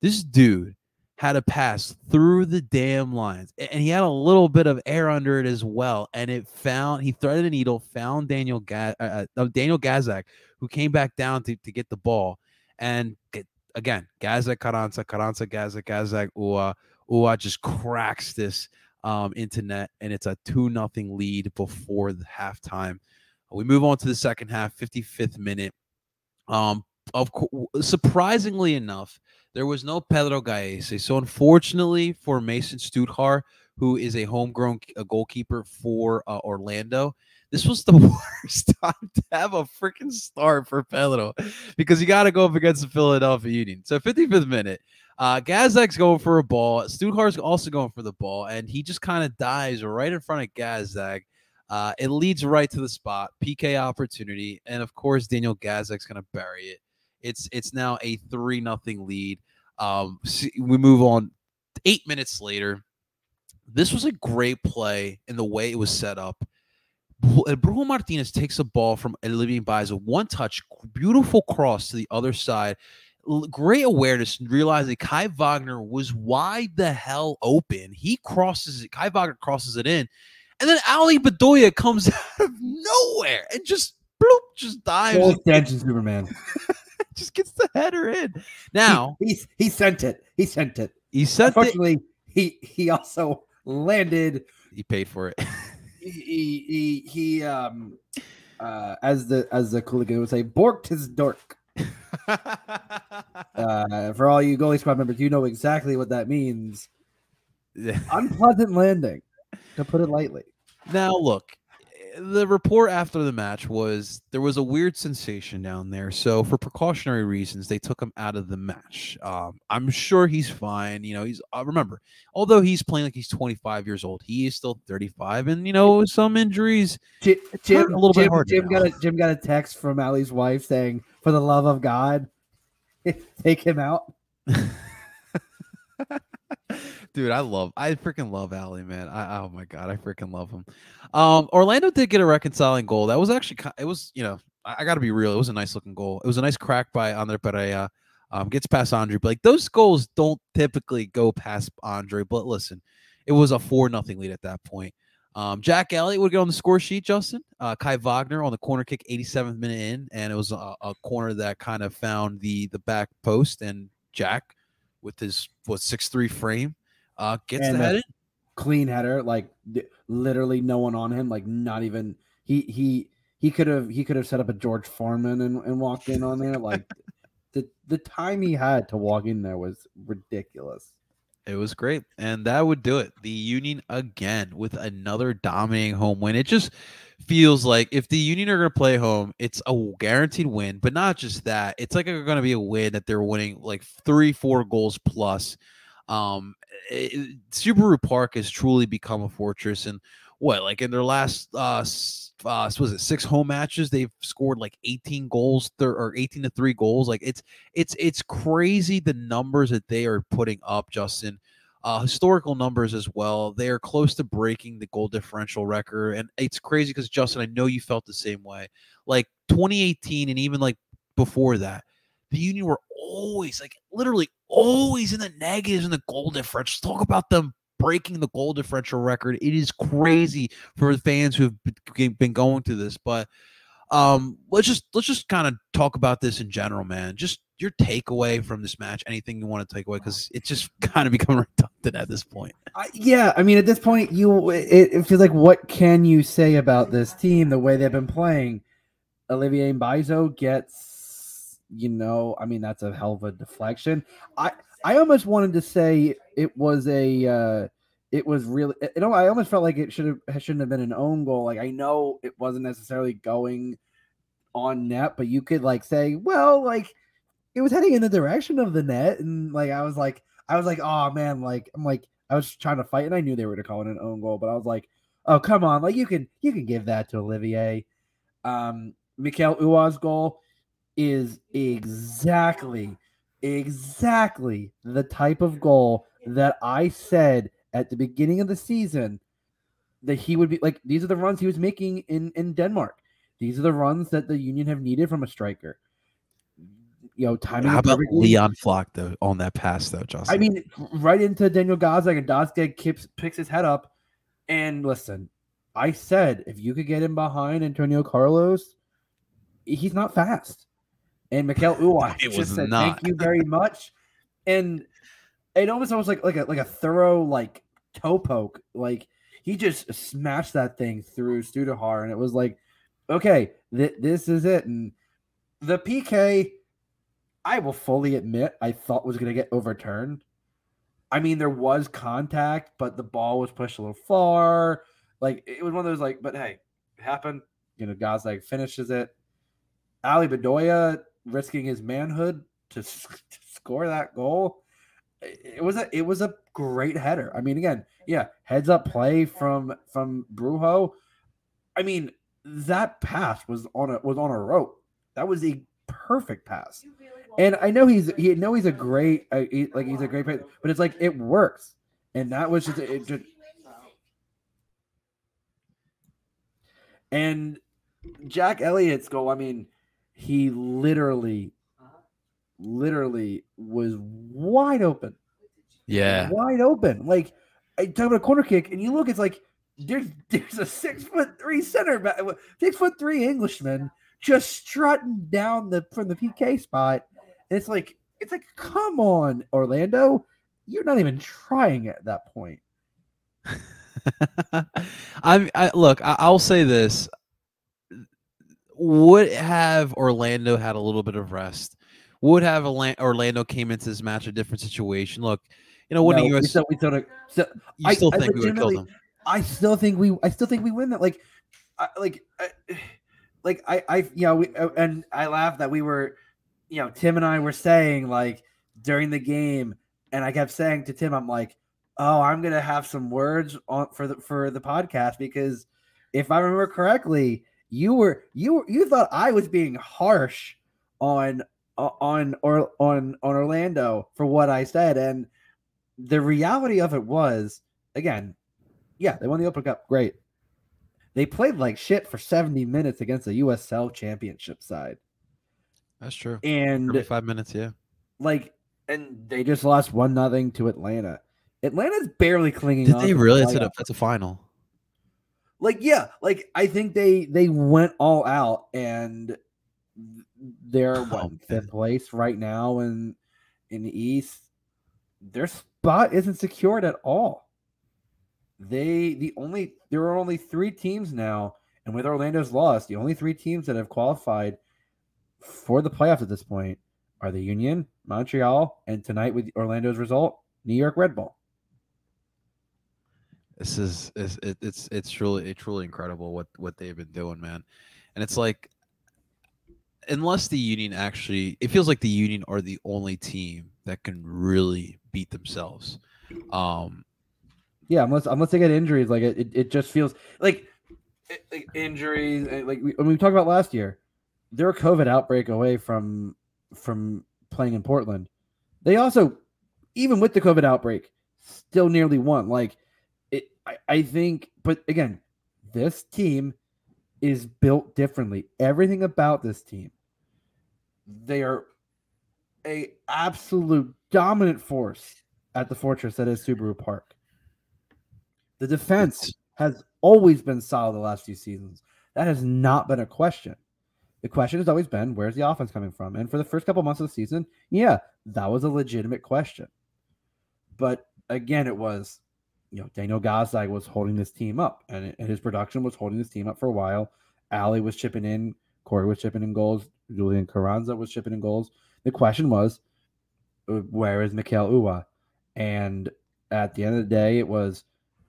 This dude had a pass through the damn lines, and he had a little bit of air under it as well. And it found he threaded a needle, found Daniel Ga- uh, uh, Daniel Gazdag, who came back down to, to get the ball, and get, again Gazdag Carranza, Carranza Gazdag, Gazdag Uhre. Uhre just cracks this um, into net, and it's a two nothing lead before the halftime. We move on to the second half, 55th minute. Um, of surprisingly enough, there was no Pedro Gallese. So unfortunately for Mason Stajduhar, who is a homegrown goalkeeper for uh, Orlando, this was the worst time to have a freaking start for Pedro because you got to go up against the Philadelphia Union. So 55th minute, uh, Gazdag's going for a ball. Stajduhar's also going for the ball, and he just kind of dives right in front of Gazdag. Uh, it leads right to the spot, PK opportunity, and of course Daniel Gazdag's going to bury it. It's it's now a three nothing lead. Um, we move on. Eight minutes later, this was a great play in the way it was set up. Uh, Martinez takes a ball from Olivier Mbaizo, one touch, beautiful cross to the other side, great awareness, and realizing Kai Wagner was wide the hell open. He crosses it. Kai Wagner crosses it in, and then Ali Bedoya comes out of nowhere and just bloop, just dives, Full extension Superman. just gets the header in. Now he, he he sent it. He sent it. he sent it. Unfortunately, he he also landed. He paid for it. He he he, he um uh as the as the Cooligan would say, borked his dork. Uh, for all you goalie squad members, you know exactly what that means. Unpleasant landing, to put it lightly. Now, look, the report after the match was there was a weird sensation down there. So, for precautionary reasons, they took him out of the match. Um, I'm sure he's fine. You know, he's uh, remember, although he's playing like he's 25 years old, he is still 35, and you know, some injuries. Jim, Jim, a little bit hard Jim now. got a Jim got a text from Ali's wife saying, "For the love of God, take him out." Dude, I love, I freaking love Ali, man. I, oh my god, I freaking love him. Um, Orlando did get a reconciling goal. That was actually, it was, you know, I, I got to be real. It was a nice looking goal. It was a nice crack by Andre Pereira. Um, gets past Andre, but like those goals don't typically go past Andre. But listen, it was a four nothing lead at that point. Um, Jack Elliott would get on the score sheet, Justin. Uh, Kai Wagner on the corner kick, 87th minute in, and it was a, a corner that kind of found the the back post, and Jack with his what six three frame uh, gets And the head. Clean header, like literally no one on him, like not even he he he could have he could have set up a George Foreman and, and walked in on there. Like the the time he had to walk in there was ridiculous. It was great. And that would do it. The Union again with another dominating home win. It just feels like if the Union are going to play home, it's a guaranteed win. But not just that, it's like it's going to be a win that they're winning like three, four goals plus. Um, it- Subaru Park has truly become a fortress. And what, like in their last, uh, uh, was it six home matches? They've scored like 18 goals thir- or 18 to three goals. Like it's, it's, it's crazy the numbers that they are putting up, Justin uh, historical numbers as well. They are close to breaking the goal differential record, and it's crazy because Justin, I know you felt the same way. Like 2018, and even like before that, the Union were always like literally always in the negatives in the goal difference. Talk about them breaking the goal differential record. It is crazy for the fans who have been- going through this, but um let's just let's just kind of talk about this in general man just your takeaway from this match anything you want to take away because it's just kind of becoming redundant at this point I, yeah, I mean, at this point, you it, it feels like what can you say about this team the way they've been playing? Olivier Mbaizo gets, you know, I mean, that's a hell of a deflection. I I almost wanted to say it was a, uh, it was really, you know, I almost felt like it should have shouldn't have been an own goal. Like I know it wasn't necessarily going on net, but you could like say, well, like it was heading in the direction of the net, and like I was like, I was like, oh man, like I'm like I was trying to fight, and I knew they were to call it an own goal, but I was like, oh come on, like you can you can give that to Olivier. Um, Mikael Uhre's goal is exactly exactly the type of goal that I said at the beginning of the season that he would be like. These are the runs he was making in in Denmark. These are the runs that the Union have needed from a striker. You know, timing. how about leon Flach though on that pass though justin I mean, right into Daniel Gazdag, and Gazdag keeps picks his head up. And listen, I said if you could get him behind Antonio Carlos, he's not fast. And Mikael Uhre just said not. thank you very much. And it almost almost like like a like a thorough like toe poke. Like he just smashed that thing through Stajduhar, and it was like, okay, th- this is it. And the PK, I will fully admit, I thought was going to get overturned. I mean, there was contact, but the ball was pushed a little far. Like it was one of those like, but hey, it happened. You know, guys like finishes it. Ali Bedoya risking his manhood to, s- to score that goal. It it was a it was a great header. I mean, again, yeah, heads up play from from Brujo. I mean, that pass was on a was on a rope. That was a perfect pass. And I know he's he know he's a great uh, he, like he's a great player, but it's like it works. And that was just it just and Jack Elliott's goal, I mean, he literally literally was wide open. Yeah. wide open. Like I talk about a corner kick, and you look, it's like there's there's a six foot three center back, six foot three Englishman just strutting down the from the PK spot. And it's like it's like, come on, Orlando, you're not even trying at that point. I'm I, look. I, I'll say this: would have Orlando had a little bit of rest? Would have Orla- Orlando came into this match a different situation? Look, you know, winning No, we US, still, we still, still- you I- still I think we would killed them? I still think we I still think we win that. Like, I, like, I, like I, I, you know, we, uh, and I laughed that we were, you know, Tim and I were saying like during the game, and I kept saying to Tim, I'm like, oh, I'm gonna have some words on for the for the podcast because if I remember correctly, you were you were you thought I was being harsh on uh, on or on on Orlando for what I said, and the reality of it was again yeah, they won the Open Cup. Great. They played like shit for 70 minutes against the USL championship side. That's true. And Thirty-five minutes. Yeah. like and they just lost one nothing to Atlanta. Atlanta's barely clinging Did they really? That's a, that's a final. Like yeah, like I think they they went all out and they're oh, what Oh, fifth place right now in in the East. Their spot isn't secured at all. They the only there are only three teams now, and with Orlando's loss, the only three teams that have qualified for the playoffs at this point are the Union, Montreal, and tonight with Orlando's result, New York Red Bull. This is, is it, it's it's truly it's truly incredible what what they've been doing, man. And it's like unless the Union actually it feels like the Union are the only team that can really beat themselves. Um Yeah, unless unless they get injuries, like it, it, it just feels like, it- like injuries. and, Like we, when we talked about last year, they're a COVID outbreak away from from playing in Portland. They also, even with the COVID outbreak, still nearly won. Like I, I think. But again, this team is built differently. Everything about this team, they are a absolute dominant force at the fortress that is Subaru Park. The defense has always been solid the last few seasons. That has not been a question. The question has always been, where's the offense coming from? And for the first couple months of the season, yeah, that was a legitimate question. But again, it was, you know, Daniel Gazdag was holding this team up, and, and his production was holding this team up for a while. Ali was chipping in, Corey was chipping in goals, Julian Carranza was chipping in goals. The question was, uh, where is Mikael Uhre? And at the end of the day, it was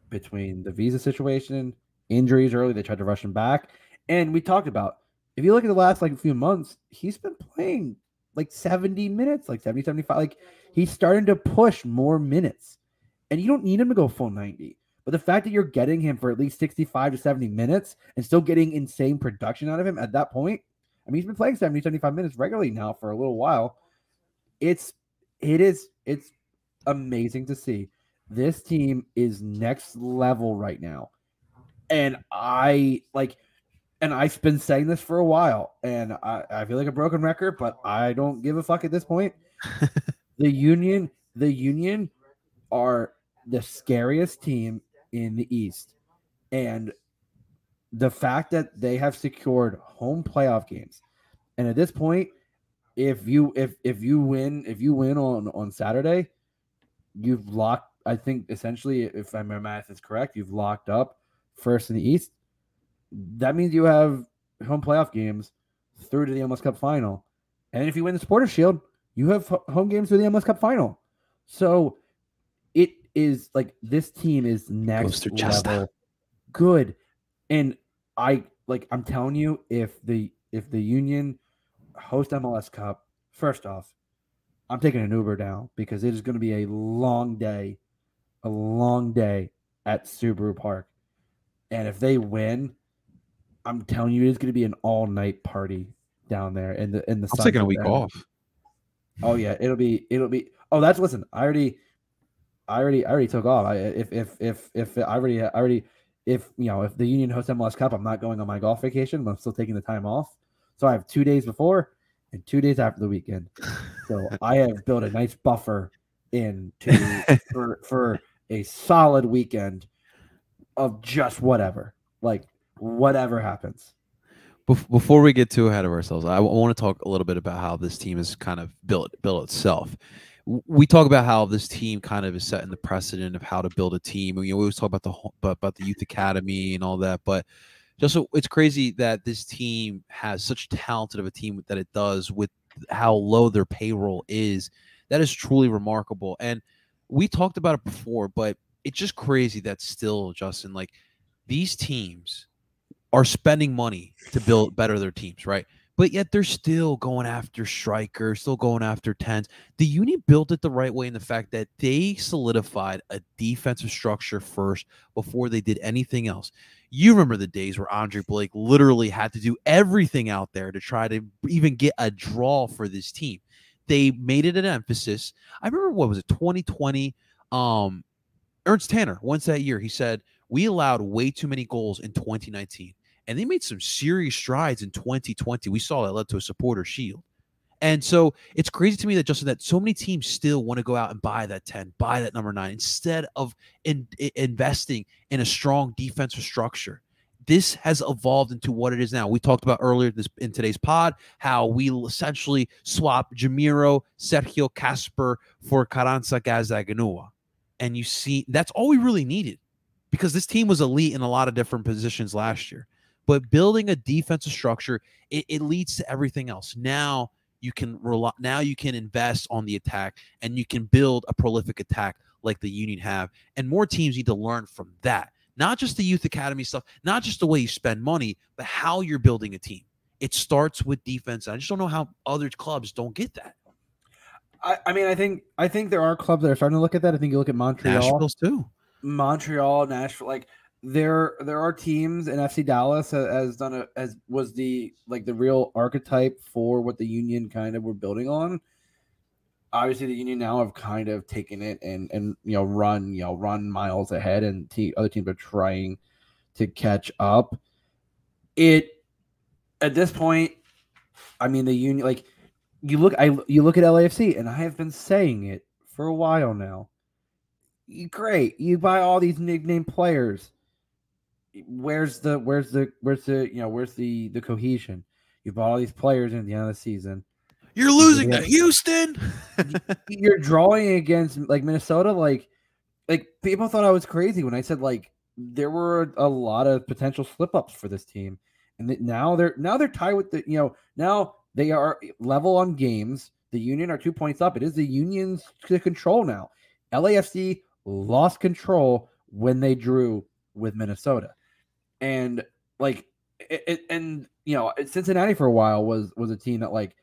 between the visa situation, injuries early, they tried to rush him back. And we talked about if you look at the last like a few months, he's been playing like 70 minutes, like 70, 75. Like he's starting to push more minutes. And you don't need him to go full 90. But the fact that you're getting him for at least 65 to 70 minutes and still getting insane production out of him at that point, I mean, he's been playing 70, 75 minutes regularly now for a little while. It's, it is, it's amazing to see. This team is next level right now. And I like, and I've been saying this for a while, and I, I feel like a broken record, but I don't give a fuck at this point. the Union, the Union are the scariest team in the East. And the fact that they have secured home playoff games, and at this point, if you if if you win if you win on on Saturday, you've locked. I think essentially, if my math is correct, you've locked up first in the East. That means you have home playoff games through to the MLS Cup final, and if you win the Supporters Shield, you have home games through the MLS Cup final. So is like this team is next level good, and I like I'm telling you, if the if the Union host MLS Cup, first off, I'm taking an Uber down because it is going to be a long day, a long day at Subaru Park. And if they win, I'm telling you, it's going to be an all night party down there in the in the. I'm taking a week area. off. Oh yeah, it'll be it'll be. Oh, that's listen. I already, I already, I already took off. I if if if if I already I already if you know if the Union hosts MLS Cup, I'm not going on my golf vacation. But I'm still taking the time off. So I have two days before and two days after the weekend. So I have built a nice buffer in to for for a solid weekend of just whatever, like whatever happens. Before we get too ahead of ourselves, I, want to talk a little bit about how this team is kind of built built itself. We talk about how this team kind of is setting the precedent of how to build a team. You know, we always talk about the about the youth academy and all that, but just it's crazy that this team has such talented of a team that it does with how low their payroll is. That is truly remarkable. And we talked about it before, but it's just crazy that still, Justin, like these teams are spending money to build better their teams, right? But yet they're still going after strikers, still going after tens. The Union built it the right way in the fact that they solidified a defensive structure first before they did anything else. You remember the days where Andre Blake literally had to do everything out there to try to even get a draw for this team. They made it an emphasis. I remember what was it, 2020? Um, Ernst Tanner once that year, he said, We allowed way too many goals in 2019 and they made some serious strides in 2020. We saw that led to a supporter shield. And so it's crazy to me that Justin, that so many teams still want to go out and buy that 10, buy that number nine, instead of in, i- investing in a strong defensive structure. This has evolved into what it is now. We talked about earlier this in today's pod how we essentially swap Jamiro, Sergio Kacper for Carranza Gazaganua. And you see, that's all we really needed because this team was elite in a lot of different positions last year but building a defensive structure it, it leads to everything else. Now you can rely now you can invest on the attack and you can build a prolific attack like the union have and more teams need to learn from that. Not just the youth academy stuff not just the way you spend money but how you're building a team. It starts with defense i just don't know how other clubs don't get that. I, I mean, I think I think there are clubs that are starting to look at that. I think you look at Montreal, nashville's too. Montreal, Nashville. Like there, there are teams, and FC Dallas has, done a as was the like the real archetype for what the Union kind of were building on. Obviously, the Union now have kind of taken it and and you know run you know run miles ahead, and other teams are trying to catch up. It at this point, I mean, the Union like you look I you look at LAFC, and I have been saying it for a while now great. You buy all these nickname players. Where's the where's the where's the you know where's the the cohesion? You bought all these players in the end of the season. you're losing Yeah. to houston You're drawing against like Minnesota. Like like people thought I was crazy when I said like there were a lot of potential slip ups for this team, and that now they're now they're tied with the you know now they are level on games. The Union are two points up. It is the Union's to control now. LAFC lost control when they drew with Minnesota, and like it, it- and you know Cincinnati for a while was was a team that like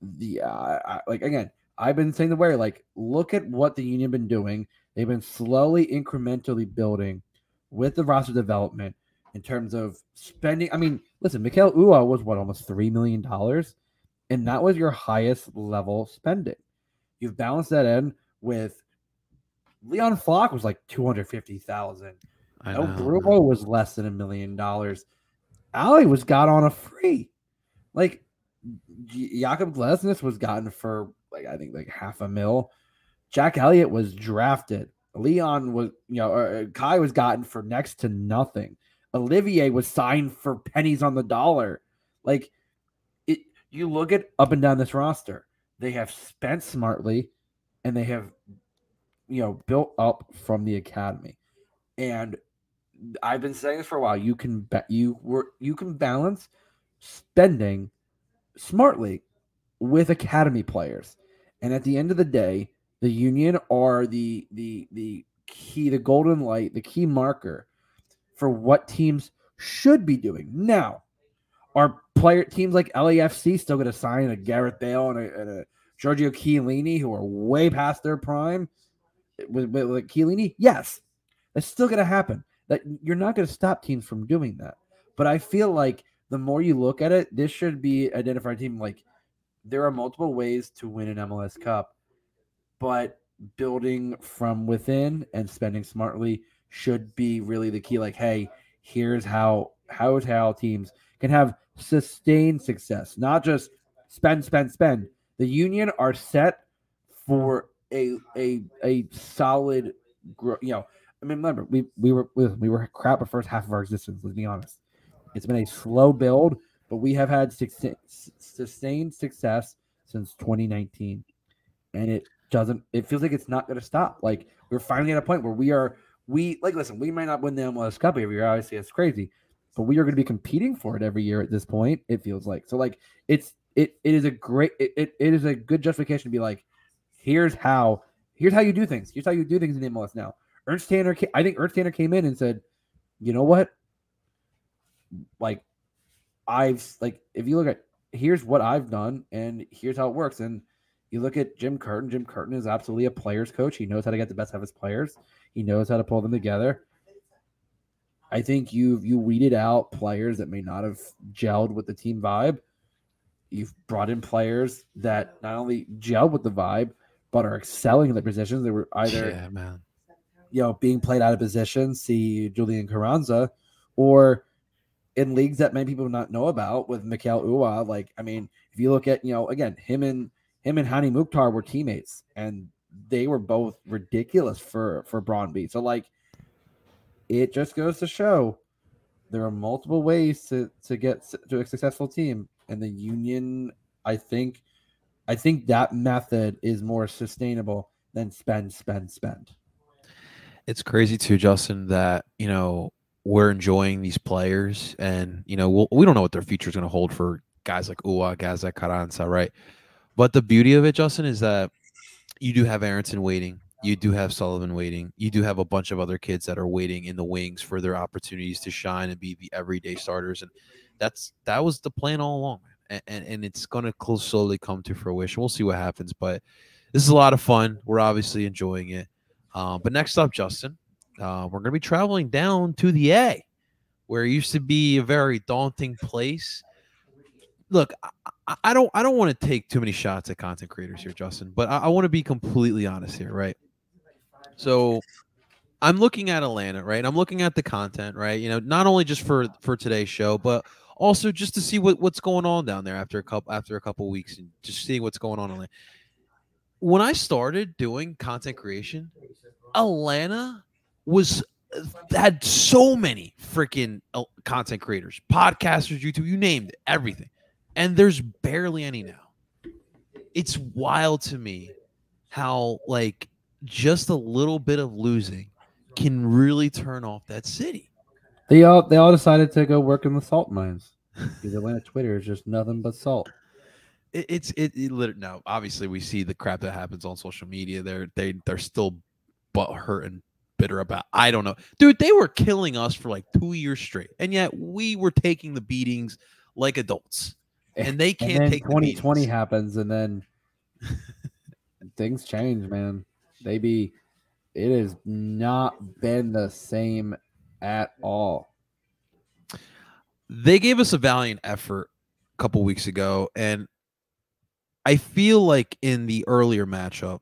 the uh, I, like again I've been saying the way like look at what the Union been doing. They've been slowly incrementally building with the roster development in terms of spending. I mean, listen, Mikael Uhre was what almost three million dollars, and that was your highest level spending. You've balanced that in with Leon Flach was like two hundred fifty thousand. I El know. Brujo was less than a million dollars. Ali was got on a free. Like Jakob Glesnes was gotten for like I think like half a mil. Jack Elliott was drafted. Leon was you know Kai was gotten for next to nothing. Olivier was signed for pennies on the dollar. Like it you look at up and down this roster. They have spent smartly and they have you know built up from the academy. And I've been saying this for a while. You can you were you can balance spending smartly with academy players. And at the end of the day, the union are the the the key, the golden light, the key marker for what teams should be doing. Now, are player teams like LAFC still going to sign a Gareth Bale and a, and a Giorgio Chiellini who are way past their prime with, with, with Chiellini? Yes, that's still going to happen. That you're not going to stop teams from doing that. But I feel like the more you look at it, this should be identified team like there are multiple ways to win an MLS Cup, but building from within and spending smartly should be really the key. Like, hey, here's how how how teams can have sustained success, not just spend, spend, spend. The Union are set for a a a solid, you know. I mean, remember we we were we, we were crap the first half of our existence. Let's be honest. It's been a slow build, but we have had sustained success since 2019, and it doesn't. It feels like it's not going to stop. Like we're finally at a point where we are. We like listen. We might not win the MLS Cup every year. Obviously, it's crazy, but we are going to be competing for it every year at this point. It feels like so. Like it's it. It is a great. It, it, it is a good justification to be like, here's how. Here's how you do things. Here's how you do things in the MLS now. Ernst Tanner. I think Ernst Tanner came in and said, you know what? Like, I've like if you look at here's what I've done and here's how it works. And you look at Jim Curtin. Jim Curtin is absolutely a player's coach. He knows how to get the best out of his players. He knows how to pull them together. I think you've you weeded out players that may not have gelled with the team vibe. You've brought in players that not only gel with the vibe, but are excelling in the positions. They were either yeah, man. You know, being played out of position, see Julian Carranza, or in leagues that many people not know about with Mikael Uhre. Like, I mean, if you look at, you know, again, him and him and Hany Mukhtar were teammates, and they were both ridiculous for for Brøndby. So, like, it just goes to show there are multiple ways to to get to a successful team, and the Union, I think, I think that method is more sustainable than spend, spend, spend. It's crazy too, Justin, that you know we're enjoying these players, and you know we'll, we don't know what their future is going to hold for guys like Uhre, guys like Carranza, right? But the beauty of it, Justin, is that you do have Aaronson waiting, you do have Sullivan waiting, you do have a bunch of other kids that are waiting in the wings for their opportunities to shine and be the everyday starters, and that's that was the plan all along, and and, and it's going to slowly come to fruition. We'll see what happens, but this is a lot of fun. We're obviously enjoying it. Uh, but next up, Justin, uh, we're going to be traveling down to the A, where it used to be a very daunting place. Look, I, I- don't, I don't want to take too many shots at content creators here, Justin, but I, I want to be completely honest here, right? So, I'm looking at Atlanta, right? I'm looking at the content, right? You know, not only just for for today's show, but also just to see what, what's going on down there after a couple after a couple weeks and just seeing what's going on in Atlanta. When I started doing content creation, Atlanta was had so many freaking uh, content creators, podcasters, YouTube, you named it, everything. And there's barely any now. It's wild to me how like just a little bit of losing can really turn off that city. They all they all decided to go work in the salt mines because Atlanta Twitter is just nothing but salt. It, it's it, it lit- now obviously we see the crap that happens on social media. They're they they're still butt hurt and bitter about. I don't know, dude. They were killing us for like two years straight, and yet we were taking the beatings like adults, eh, and they can't then take the 2020 beatings. happens, and then things change, man. They be it has not been the same at all. They gave us a valiant effort a couple weeks ago, and I feel like in the earlier matchup,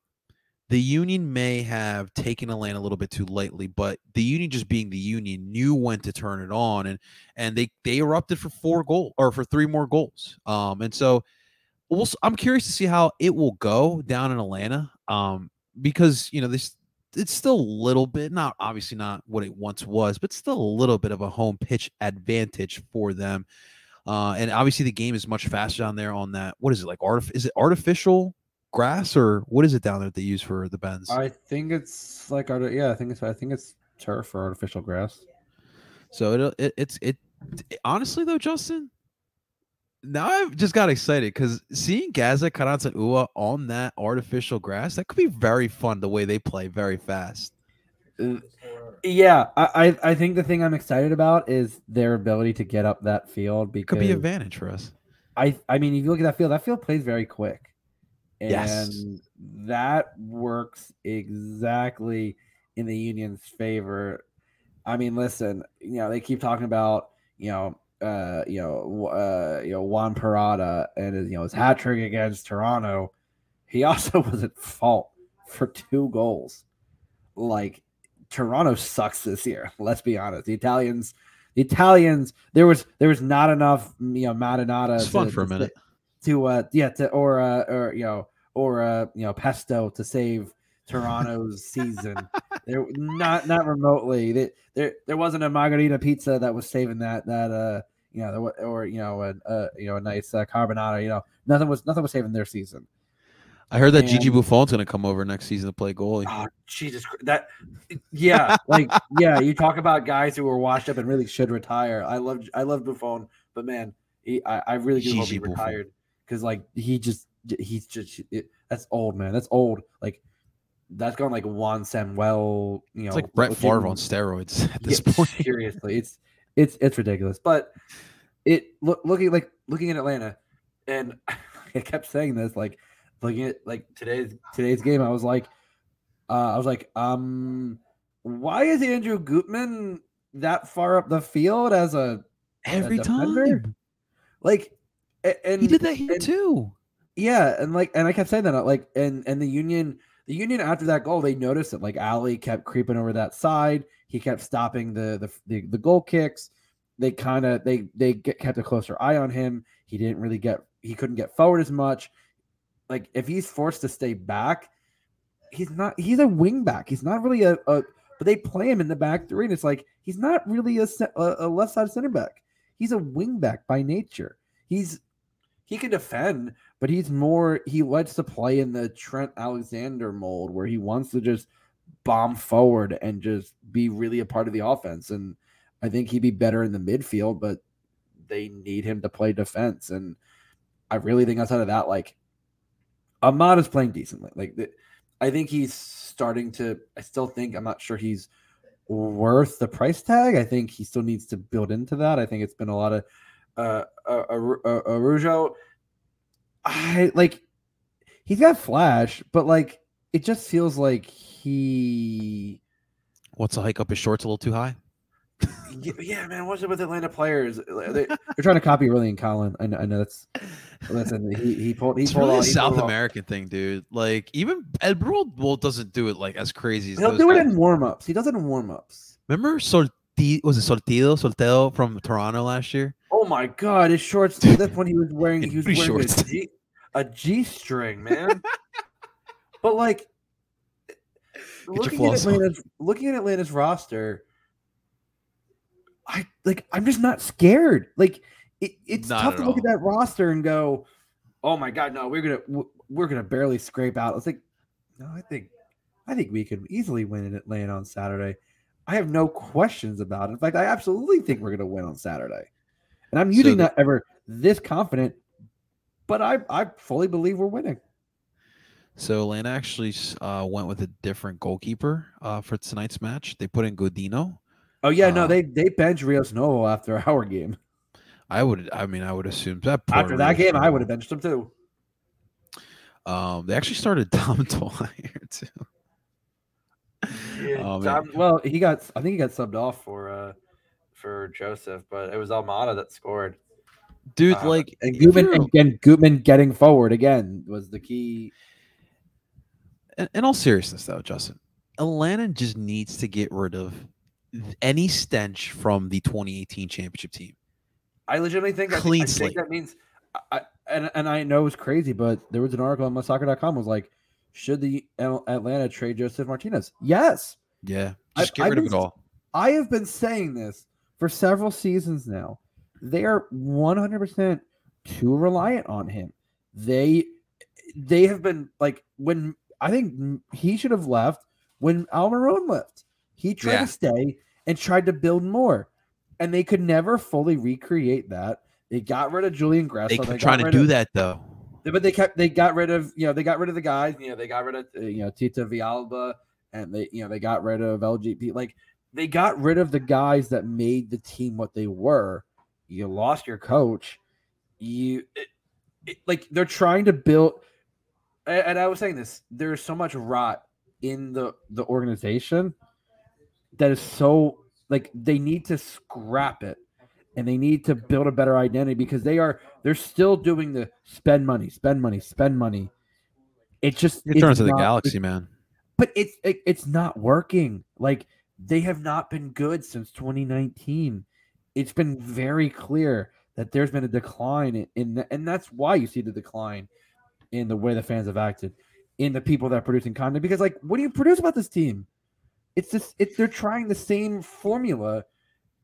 the Union may have taken Atlanta a little bit too lightly, but the Union just being the Union knew when to turn it on, and and they they erupted for four goal or for three more goals. Um, and so I'm curious to see how it will go down in Atlanta. Um, because you know this it's still a little bit not obviously not what it once was, but still a little bit of a home pitch advantage for them. Uh, and obviously the game is much faster down there on that. What is it like? Artif- is it artificial grass or what is it down there that they use for the bends? I think it's like yeah, I think it's I think it's turf or artificial grass. So it, it it's it, it- honestly though, Justin. Now I've just got excited because seeing Gaza, and Uhre on that artificial grass that could be very fun. The way they play, very fast. Yeah, I, I I think the thing I'm excited about is their ability to get up that field because could be an advantage for us. I I mean, if you look at that field, that field plays very quick, and Yes. that works exactly in the Union's favor. I mean, listen, you know, they keep talking about you know, uh, you know, uh, you know, Juan Parada and his, you know his hat trick against Toronto. He also was at fault for two goals. Like Toronto sucks this year. Let's be honest. The Italians, the Italians, there was there was not enough, you know, Marinata. It's fun for a minute. to uh yeah to or uh or you know or uh you know pesto to save Toronto's season. There not not remotely. There there there wasn't a margarita pizza that was saving that that uh you know or you know a uh, you know a nice uh, carbonara. You know nothing was nothing was saving their season. I heard that Gigi Buffon's going to come over next season to play goalie. Oh Jesus, that yeah, like yeah. You talk about guys who are washed up and really should retire. I love I love Buffon, but man, he, I I really do hope Gigi he Buffon. retired because like he just he's just it, that's old man. That's old. Like that's gone like Juan Samuel. You know, it's like Brett Favre on steroids at this Yeah, point. Seriously, it's it's it's ridiculous. But it look looking like looking at Atlanta, and I kept saying this like looking at like today's today's game. I was like, uh, I was like, um, why is Andrew Gutman that far up the field as a Every defender? time. like? And He did that here and- too. yeah, and like, and I kept saying that, like, and and the Union, the Union after that goal, they noticed that like Ali kept creeping over that side. He kept stopping the the the, the goal kicks. They kind of they they get, kept a closer eye on him. He didn't really get he couldn't get forward as much. Like if he's forced to stay back, he's not. He's a wing back. He's not really a. a but they play him in the back three, and it's like he's not really a a, left side center back. He's a wing back by nature. He's he can defend, but he's more he likes to play in the Trent Alexander mold where he wants to just bomb forward and just be really a part of the offense. And I think he'd be better in the midfield, but they need him to play defense. And I really think outside of that, like Ahmad is playing decently. Like th- I think he's starting to. I still think I'm not sure he's worth the price tag. I think he still needs to build into that. I think it's been a lot of uh, Araujo. I like he's got flash, but like it just feels like he. What's the hike up his shorts a little too high? Yeah, yeah, man. What's it with Atlanta players? They, are trying to copy William Collin. I know, I know that's. Listen, he he pulled. He It's pulled really all- a he South pulled all- American thing, dude. Like even Ed Brule well, doesn't do it like as crazy as He'll those do it in warm ups. He does it in warm ups. Remember Sorti was it Sortido Solteo from Toronto last year? Oh my god, his shorts. That's when he was wearing. He was Pretty wearing a shorts. G, a G string, man. but like, your looking at floss on. Looking at Atlanta's roster, I like. I'm just not scared. Like, it, it's Not tough to look at that roster and go, "Oh my god, no, we're gonna we're gonna barely scrape out." It's like, no, I think I think we could easily win in Atlanta on Saturday. I have no questions about it. In fact, I absolutely think we're gonna win on Saturday. And I'm So usually the- not ever this confident, but I I fully believe we're winning. So Atlanta actually uh, went with a different goalkeeper uh, for tonight's match. They put in Godino. Oh yeah, no, Uh, they they bench Rios Novo after our game. I would, I mean, I would assume that poor After that Rios game, I would have benched him too. Um, they actually started Dom here too. Oh, man. Dom- well, he got I think he got subbed off for uh for Josef, but it was Almada that scored. Dude, Uh, like and Gutman you're- and again, Gutman getting forward again was the key. in, in all seriousness though, Justin, Atlanta just needs to get rid of any stench from the 2018 championship team. I legitimately think I, Clean I think slate. that means I, I, and and I know it's crazy, but there was an article on MLSsoccer.com was like, should the Atlanta trade Josef Martinez? Yes. Yeah, I- just get I've rid of it all. I have been saying this for several seasons now. They are 100% too reliant on him. They they have been like when I think he should have left when Almiron left. He tried Yeah. to stay and tried to build more, and they could never fully recreate that. They got rid of Julian Gressel. They kept trying to do of- that though. but they kept they got rid of you know they got rid of the guys you know they got rid of uh, you know Tito Villalba and they you know they got rid of LGP like they got rid of the guys that made the team what they were. You lost your coach. You it, it- like they're trying to build. And I was saying this. There's so much rot in the the organization that is so like they need to scrap it and they need to build a better identity because they are they're still doing the spend money, spend money, spend money. It just it turns to the galaxy, man. but it's it, it's not working. Like they have not been good since 2019. It's been very clear that there's been a decline in, in the, and that's why you see the decline in the way the fans have acted, in the people that are producing content. Because like, what do you produce about this team? It's just it's they're trying the same formula,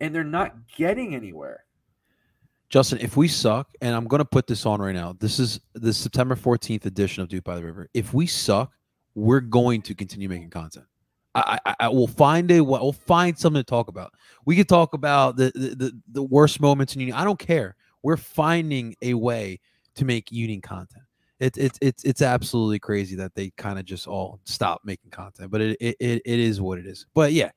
and they're not getting anywhere. Justin, if we suck, and I'm going to put this on right now, this is the September 14th edition of Doop by the River. If we suck, we're going to continue making content. I, I, I will find a we'll find something to talk about. We could talk about the, the the, the worst moments in Union. I don't care. We're finding a way to make Union content. It's it's it's it's absolutely crazy that they kind of just all stop making content, but it, it it it is what it is. But yeah,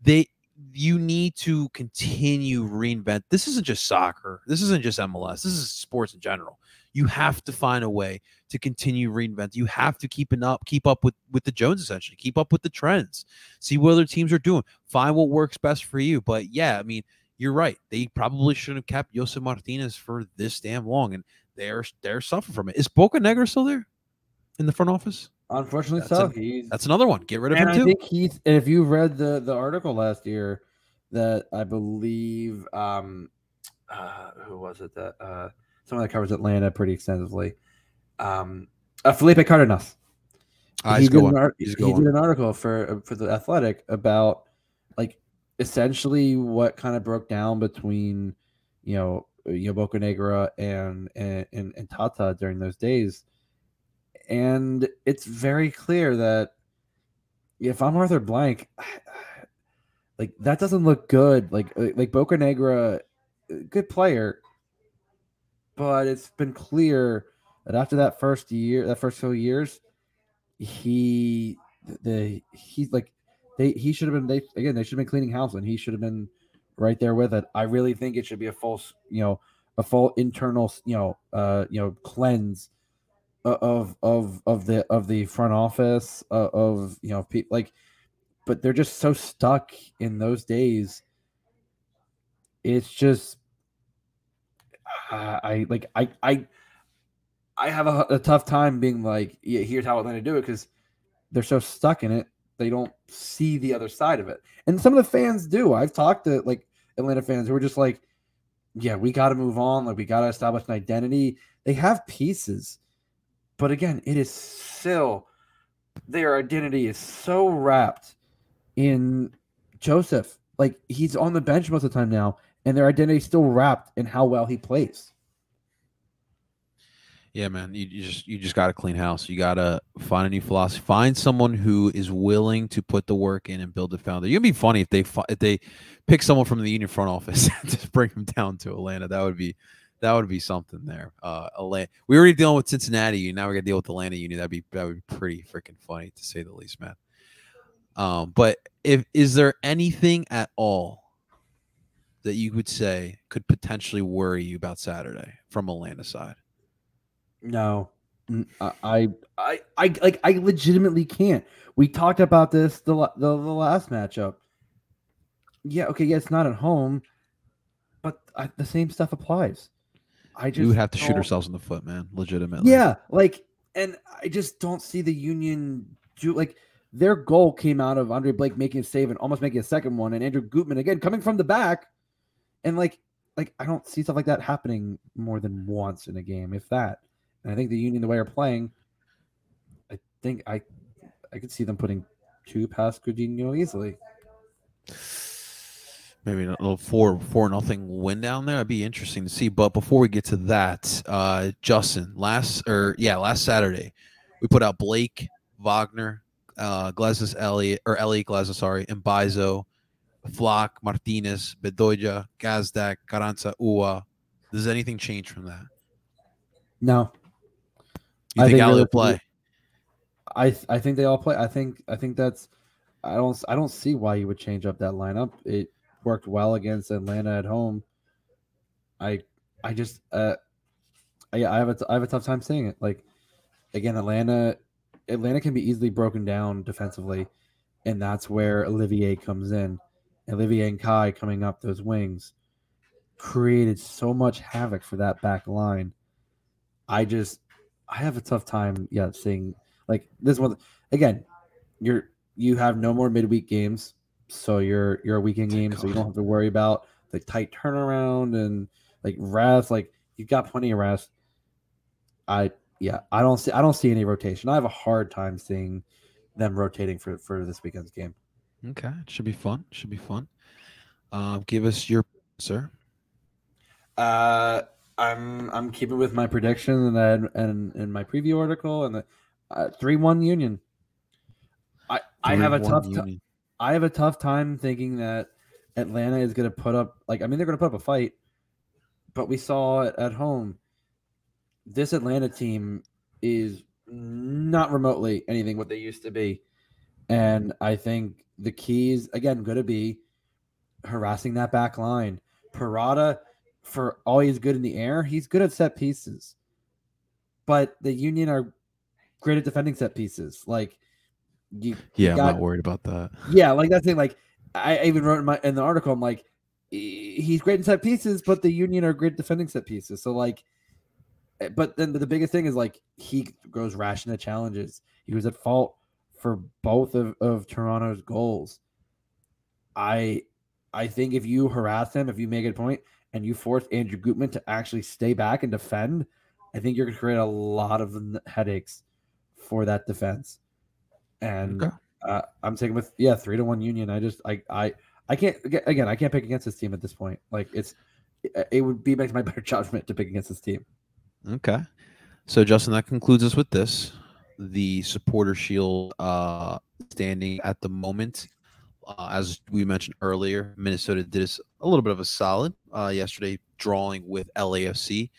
they you need to continue reinvent. This isn't just soccer. This isn't just MLS. This is sports in general. You have to find a way to continue reinvent. You have to keep up, keep up with with the Jones essentially. Keep up with the trends. See what other teams are doing. Find what works best for you. But yeah, I mean, you're right. They probably shouldn't have kept Josef Martinez for this damn long, and they're they're suffering from it. Is Bocanegra still there in the front office? Unfortunately, That's so he's That's another one. Get rid of him I too. think he's. And if you read the the article last year, that I believe, um, uh, who was it that uh, someone that covers Atlanta pretty extensively, um, uh, Felipe Cardenas. Ah, he did, going. an, he did an article for for the Athletic about like essentially what kind of broke down between you know you know Bocanegra and and and, and Tata during those days, and it's very clear that if I'm Arthur Blank, like that doesn't look good. Like like Bocanegra, uh, good player, but it's been clear that after that first year, that first few years, he the he's like they he should have been they again they should have been cleaning house and he should have been right there with it. I really think it should be a full you know a full internal you know uh you know cleanse of of of the of the front office uh, of you know people like but they're just so stuck in those days. It's just uh, i like i i i have a, a tough time being like yeah, here's how atlanta do it because they're so stuck in it they don't see the other side of it. And some of the fans do. I've talked to like atlanta fans who are just like yeah we got to move on. Like we got to establish an identity. They have pieces. But again it is still their identity is so wrapped in Josef. Like he's on the bench most of the time now and their identity is still wrapped in how well he plays Yeah, man. You, just you just got to clean house. You got to find a new philosophy. Find someone who is willing to put the work in and build a foundation. It'd be funny if they if they pick someone from the union front office and just bring them down to Atlanta. That would be that would be something there. Uh, Atlanta. We already dealing with Cincinnati. Now we're gonna deal with Atlanta Union. That'd be that would be pretty freaking funny to say the least, man. Um, but if is there anything at all that you would say could potentially worry you about Saturday from Atlanta side? No, uh, I, I, I, like, I legitimately can't. We talked about this the the, the last matchup. Yeah, okay, yeah, it's not at home, but I, the same stuff applies. I just we would have to shoot don't- ourselves in the foot, man. Legitimately. Yeah, like, and I just don't see the Union do like their goal came out of Andre Blake making a save and almost making a second one, and Andrew Gutman again coming from the back, and like, like I don't see stuff like that happening more than once in a game, if that. And I think the Union, the way they're playing, I think I, I could see them putting two past Coutinho easily. Maybe a little four four nothing win down there. It'd be interesting to see. But before we get to that, uh Justin, last or yeah, last Saturday, we put out Blake, Wagner, uh Glesnes Elliott or Elliot Glesnes, sorry, and Mbaizo, Flach, Martinez, Bedoya, Gazdag, Carranza, Uhre. Does anything change from that? No, You I think think Ali will play? I I think they all play. I think I think that's I don't I don't see why you would change up that lineup. It worked well against Atlanta at home. I I just uh I, I have a t- I have a tough time seeing it. Like again, Atlanta Atlanta can be easily broken down defensively, and that's where Olivier comes in. Olivier and Kai coming up those wings created so much havoc for that back line. I just I have a tough time yeah seeing like this one again. You're you have no more midweek games, so you're you're a weekend game, so you don't have to worry about the tight turnaround and like rest. Like you've got plenty of rest. I yeah, I don't see I don't see any rotation. I have a hard time seeing them rotating for for this weekend's game. Okay, it should be fun. Should be fun. Um, give us your sir. Uh, I'm I'm keeping with my prediction and and and in my preview article and the uh, three one Union. I I have a tough. I have a tough time thinking that Atlanta is going to put up like I mean they're going to put up a fight, but we saw it at home. This Atlanta team is not remotely anything what they used to be, and I think the keys again going to be harassing that back line. Purata, for all he's good in the air, he's good at set pieces, but the Union are great at defending set pieces. Like you, you Yeah, I'm not worried about that. yeah, like that's thing. Like I I even wrote in my in the article, I'm like, he's great in set pieces, but the Union are great defending set pieces. So like, eh, but then the biggest thing is like he goes rash into challenges. He was at fault for both of, of Toronto's goals. I I think if you harass him, if you make a point and you force Andrew Gutman to actually stay back and defend, I think you're going to create a lot of headaches for that defense. And Okay. uh, I'm taking with yeah three to one Union. I just I I I can't again I can't pick against this team at this point. Like it's it- would be against my better judgment to pick against this team. Okay. So Justin, that concludes us with this. The supporter shield uh standing at the moment. Uh, as we mentioned earlier, Minnesota did us a little bit of a solid uh, yesterday, drawing with LAFC.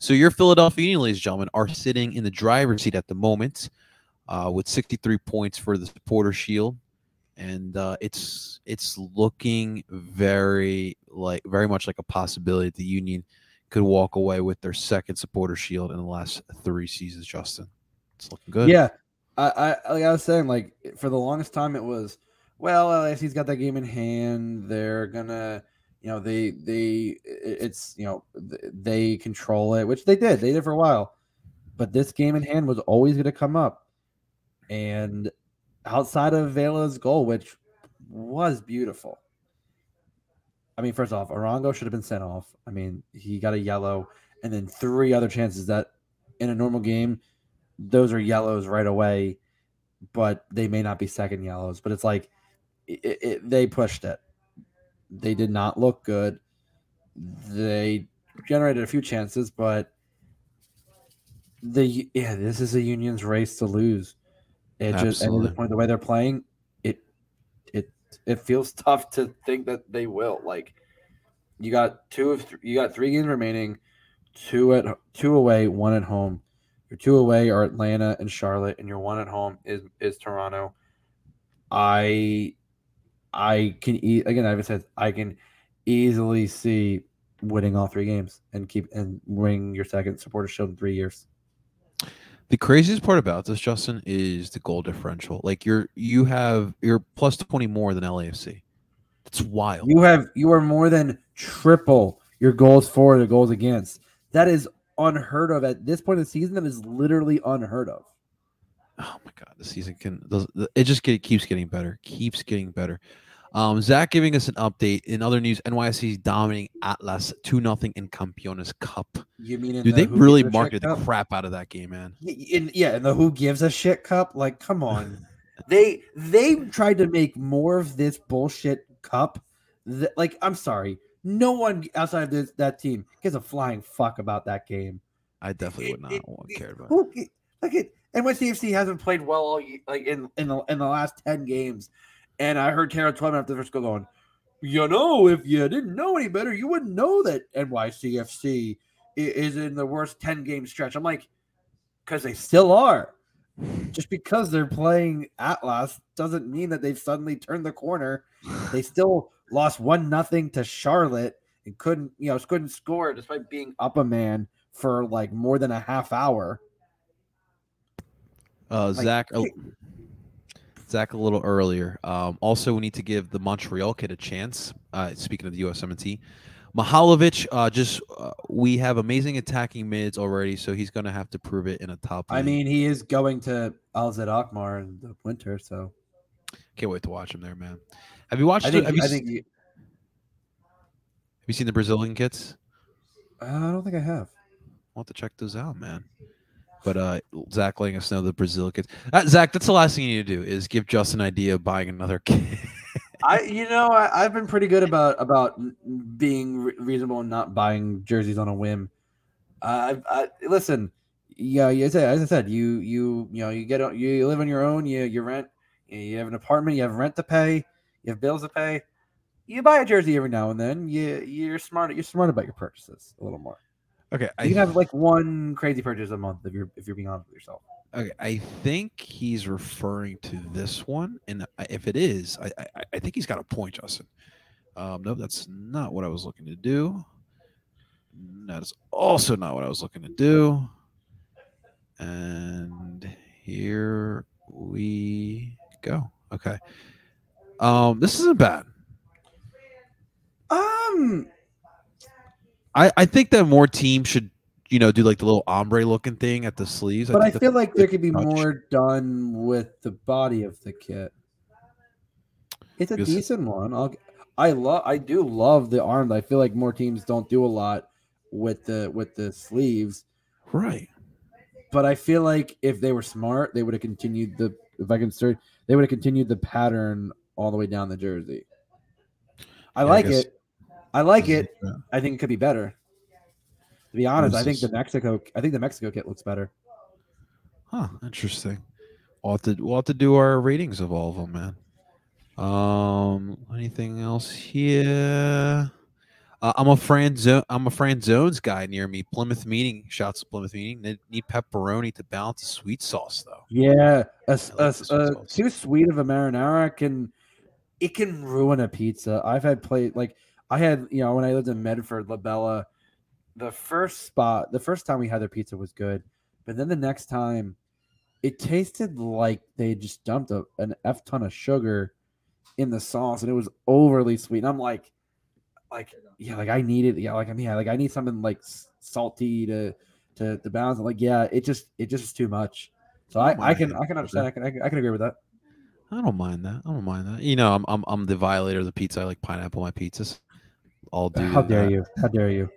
So your Philadelphia Union, ladies and gentlemen, are sitting in the driver's seat at the moment uh, with 63 points for the supporter shield, and uh, it's it's looking very like very much like a possibility that the Union could walk away with their second supporter shield in the last three seasons. Justin, it's looking good. Yeah, I, I like I was saying, like for the longest time, it was well, uh, LAFC's got that game in hand. They're gonna, you know, they they it's you know they control it, which they did. They did for a while, but this game in hand was always going to come up, and outside of Vela's goal, which was beautiful. I mean, first off, Arango should have been sent off. I mean, he got a yellow, and then three other chances that in a normal game those are yellows right away, but they may not be second yellows. But it's like it, it, they pushed it. They did not look good. They generated a few chances, but the yeah, this is a Union's race to lose. It just at Absolutely. this point, the way they're playing, it it it feels tough to think that they will. Like you got two of th- you got three games remaining, two at two away, one at home. Your two away are Atlanta and Charlotte, and your one at home is is Toronto. I I can e- again, I've said I can easily see winning all three games and keep and winning your second supporter shield in three years. The craziest part about this, Justin, is the goal differential. Like you're you have you're plus twenty more than LAFC. It's wild. You have you are more than triple your goals for the goals against. That is unheard of at this point in the season. That is literally unheard of. Oh my god, the season can it just get, keeps getting better, keeps getting better. Um, Zach giving us an update in other news. NYC is dominating Atlas two nothing in Campeones Cup. You mean in Dude, the they really Gives a Shit marketed the crap out of that game, man. in yeah, in the Who Gives a Shit Cup. Like, come on, they they tried to make more of this bullshit cup. That, like, I'm sorry, no one outside of this, that team gives a flying fuck about that game. I definitely would not it- want it- cared about. it. Who like it? NYCFC hasn't played well all like in in the in the last ten games, and I heard Taylor Twellman after the first goal going, you know, if you didn't know any better, you wouldn't know that NYCFC is in the worst ten game stretch. I'm like, because they still are. Just because they're playing Atlas doesn't mean that they've suddenly turned the corner. They still lost one nothing to Charlotte and couldn't, you know, couldn't score despite being up a man for like more than a half hour. Uh, Like, Zach, a- Zach, a little earlier. Um, also, we need to give the Montreal kid a chance. Uh, speaking of the USMNT, Mihailovic, uh, just uh, we have amazing attacking mids already, so he's going to have to prove it in a top. I league. mean, he is going to AZ Alkmaar in the winter, so can't wait to watch him there, man. Have you watched? I the- think have, you, I think you, have you seen the Brazilian kids? Uh, I don't think I have. I'll have to check those out, man. But uh Zach letting us know the Brazil kids. Uh, Zach, that's the last thing you need to do is give Justin an idea of buying another kid. I, you know, I, I've been pretty good about about being re- reasonable and not buying jerseys on a whim. Uh, I, I listen. Yeah, as I, as I said, you you you know you get you live on your own. You you rent. You have an apartment. You have rent to pay. You have bills to pay. You buy a jersey every now and then. You you're smart. You're smart about your purchases a little more. Okay, You can have like one crazy purchase a month if you're if you're being honest with yourself. Okay, I think he's referring to this one, and if it is, I I, I think he's got a point, Justin. Um, no, that's not what I was looking to do. That is also not what I was looking to do. And here we go. Okay. Um, this isn't bad. Um, I I think that more teams should, you know, do like the little ombre looking thing at the sleeves. but I think feel like there could be touch. more done with the body of the kit. It's a decent one. I'll, I love. I do love the arms. I feel like more teams don't do a lot with the with the sleeves. right. But I feel like if they were smart, they would have continued the. If I can start, they would have continued the pattern all the way down the jersey. I Yeah, I like guess- it. I like it. I think it could be better. To be honest, I think the? Mexico. I think the Mexico kit looks better. Huh, interesting. We'll have to we'll have to do our ratings of all of them, man. Um, anything else here? Uh, I'm a Fran Zo- I'm a Franzone's guy near me. Plymouth meeting. Shouts to Plymouth meeting. They need pepperoni to balance the sweet sauce, though. Yeah, a, a this a too sweet of a marinara can it can ruin a pizza. I've had plate like I had you know when I lived in Medford, La Bella, the first spot, the first time we had their pizza was good, but then the next time, it tasted like they just dumped a, an f ton of sugar in the sauce, and it was overly sweet. And I'm like, like yeah, like I need it. Yeah, like I mean, yeah, like I need something like salty to to to balance. it. like yeah, it just it just is too much. So I I, I can. I can understand. I can, I can I can agree with that. I don't mind that. I don't mind that. You know, I'm I'm, I'm the violator of the pizza. I like pineapple on my pizzas. I'll do. How dare that. you? How dare you?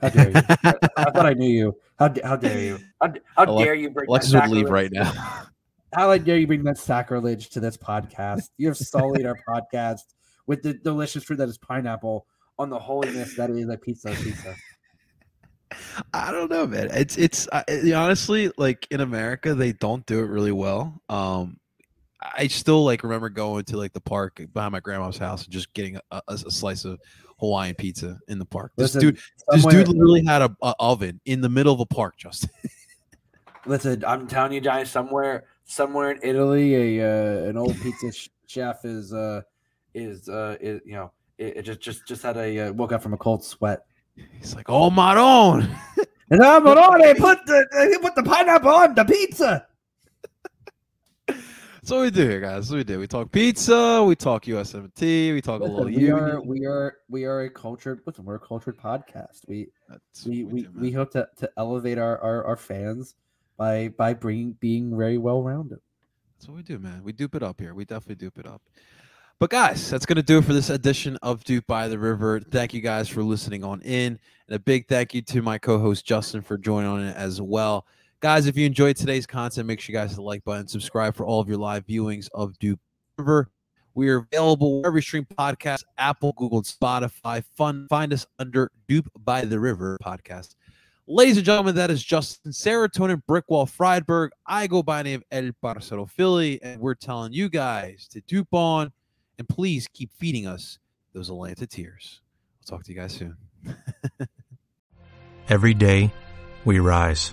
How dare you? I, I thought I knew you. How, how dare you? How, how Alex- dare you bring Alexis that would leave right now. How dare you bring that sacrilege to this podcast? You have sullied our podcast with the delicious fruit that is pineapple on the holiness that is a pizza. Pizza. I don't know, man. It's it's I- honestly like in America they don't do it really well. Um, I still like remember going to like the park behind my grandma's house and just getting a, a, a slice of Hawaiian pizza in the park. This Listen, dude, this dude literally had a, a oven in the middle of a park. Justin, Listen, I'm telling you, guys, somewhere, somewhere in Italy, a uh, an old pizza chef is uh is uh is, you know it, it just just just had a uh, woke up from a cold sweat. he's like, "Oh my own." And I'm on, they put the they put the pineapple on the pizza. That's what we do here, guys. We do. We talk pizza. We talk USMT. We talk a little Listen, we are we are we are a cultured listen, we're a cultured podcast. We That's we we, do, we hope to, to elevate our, our, our fans by by bringing being very well rounded. That's what we do, man. We doop it up here. We definitely doop it up. But guys, that's gonna do it for this edition of Doop by the River. Thank you guys for listening on in, and a big thank you to my co-host Justin for joining on it as well. Guys, if you enjoyed today's content, make sure you guys hit the like button, subscribe for all of your live viewings of Doop River. We are available wherever you stream podcasts, Apple, Google, and Spotify. Fun, find us under Doop by the River podcast. Ladies and gentlemen, that is Justin Serotonin Brickwall Friedberg. I go by name El Parcero Philly, and we're telling you guys to doop on and please keep feeding us those Atlanta tears. I'll talk to you guys soon. Every day, we rise,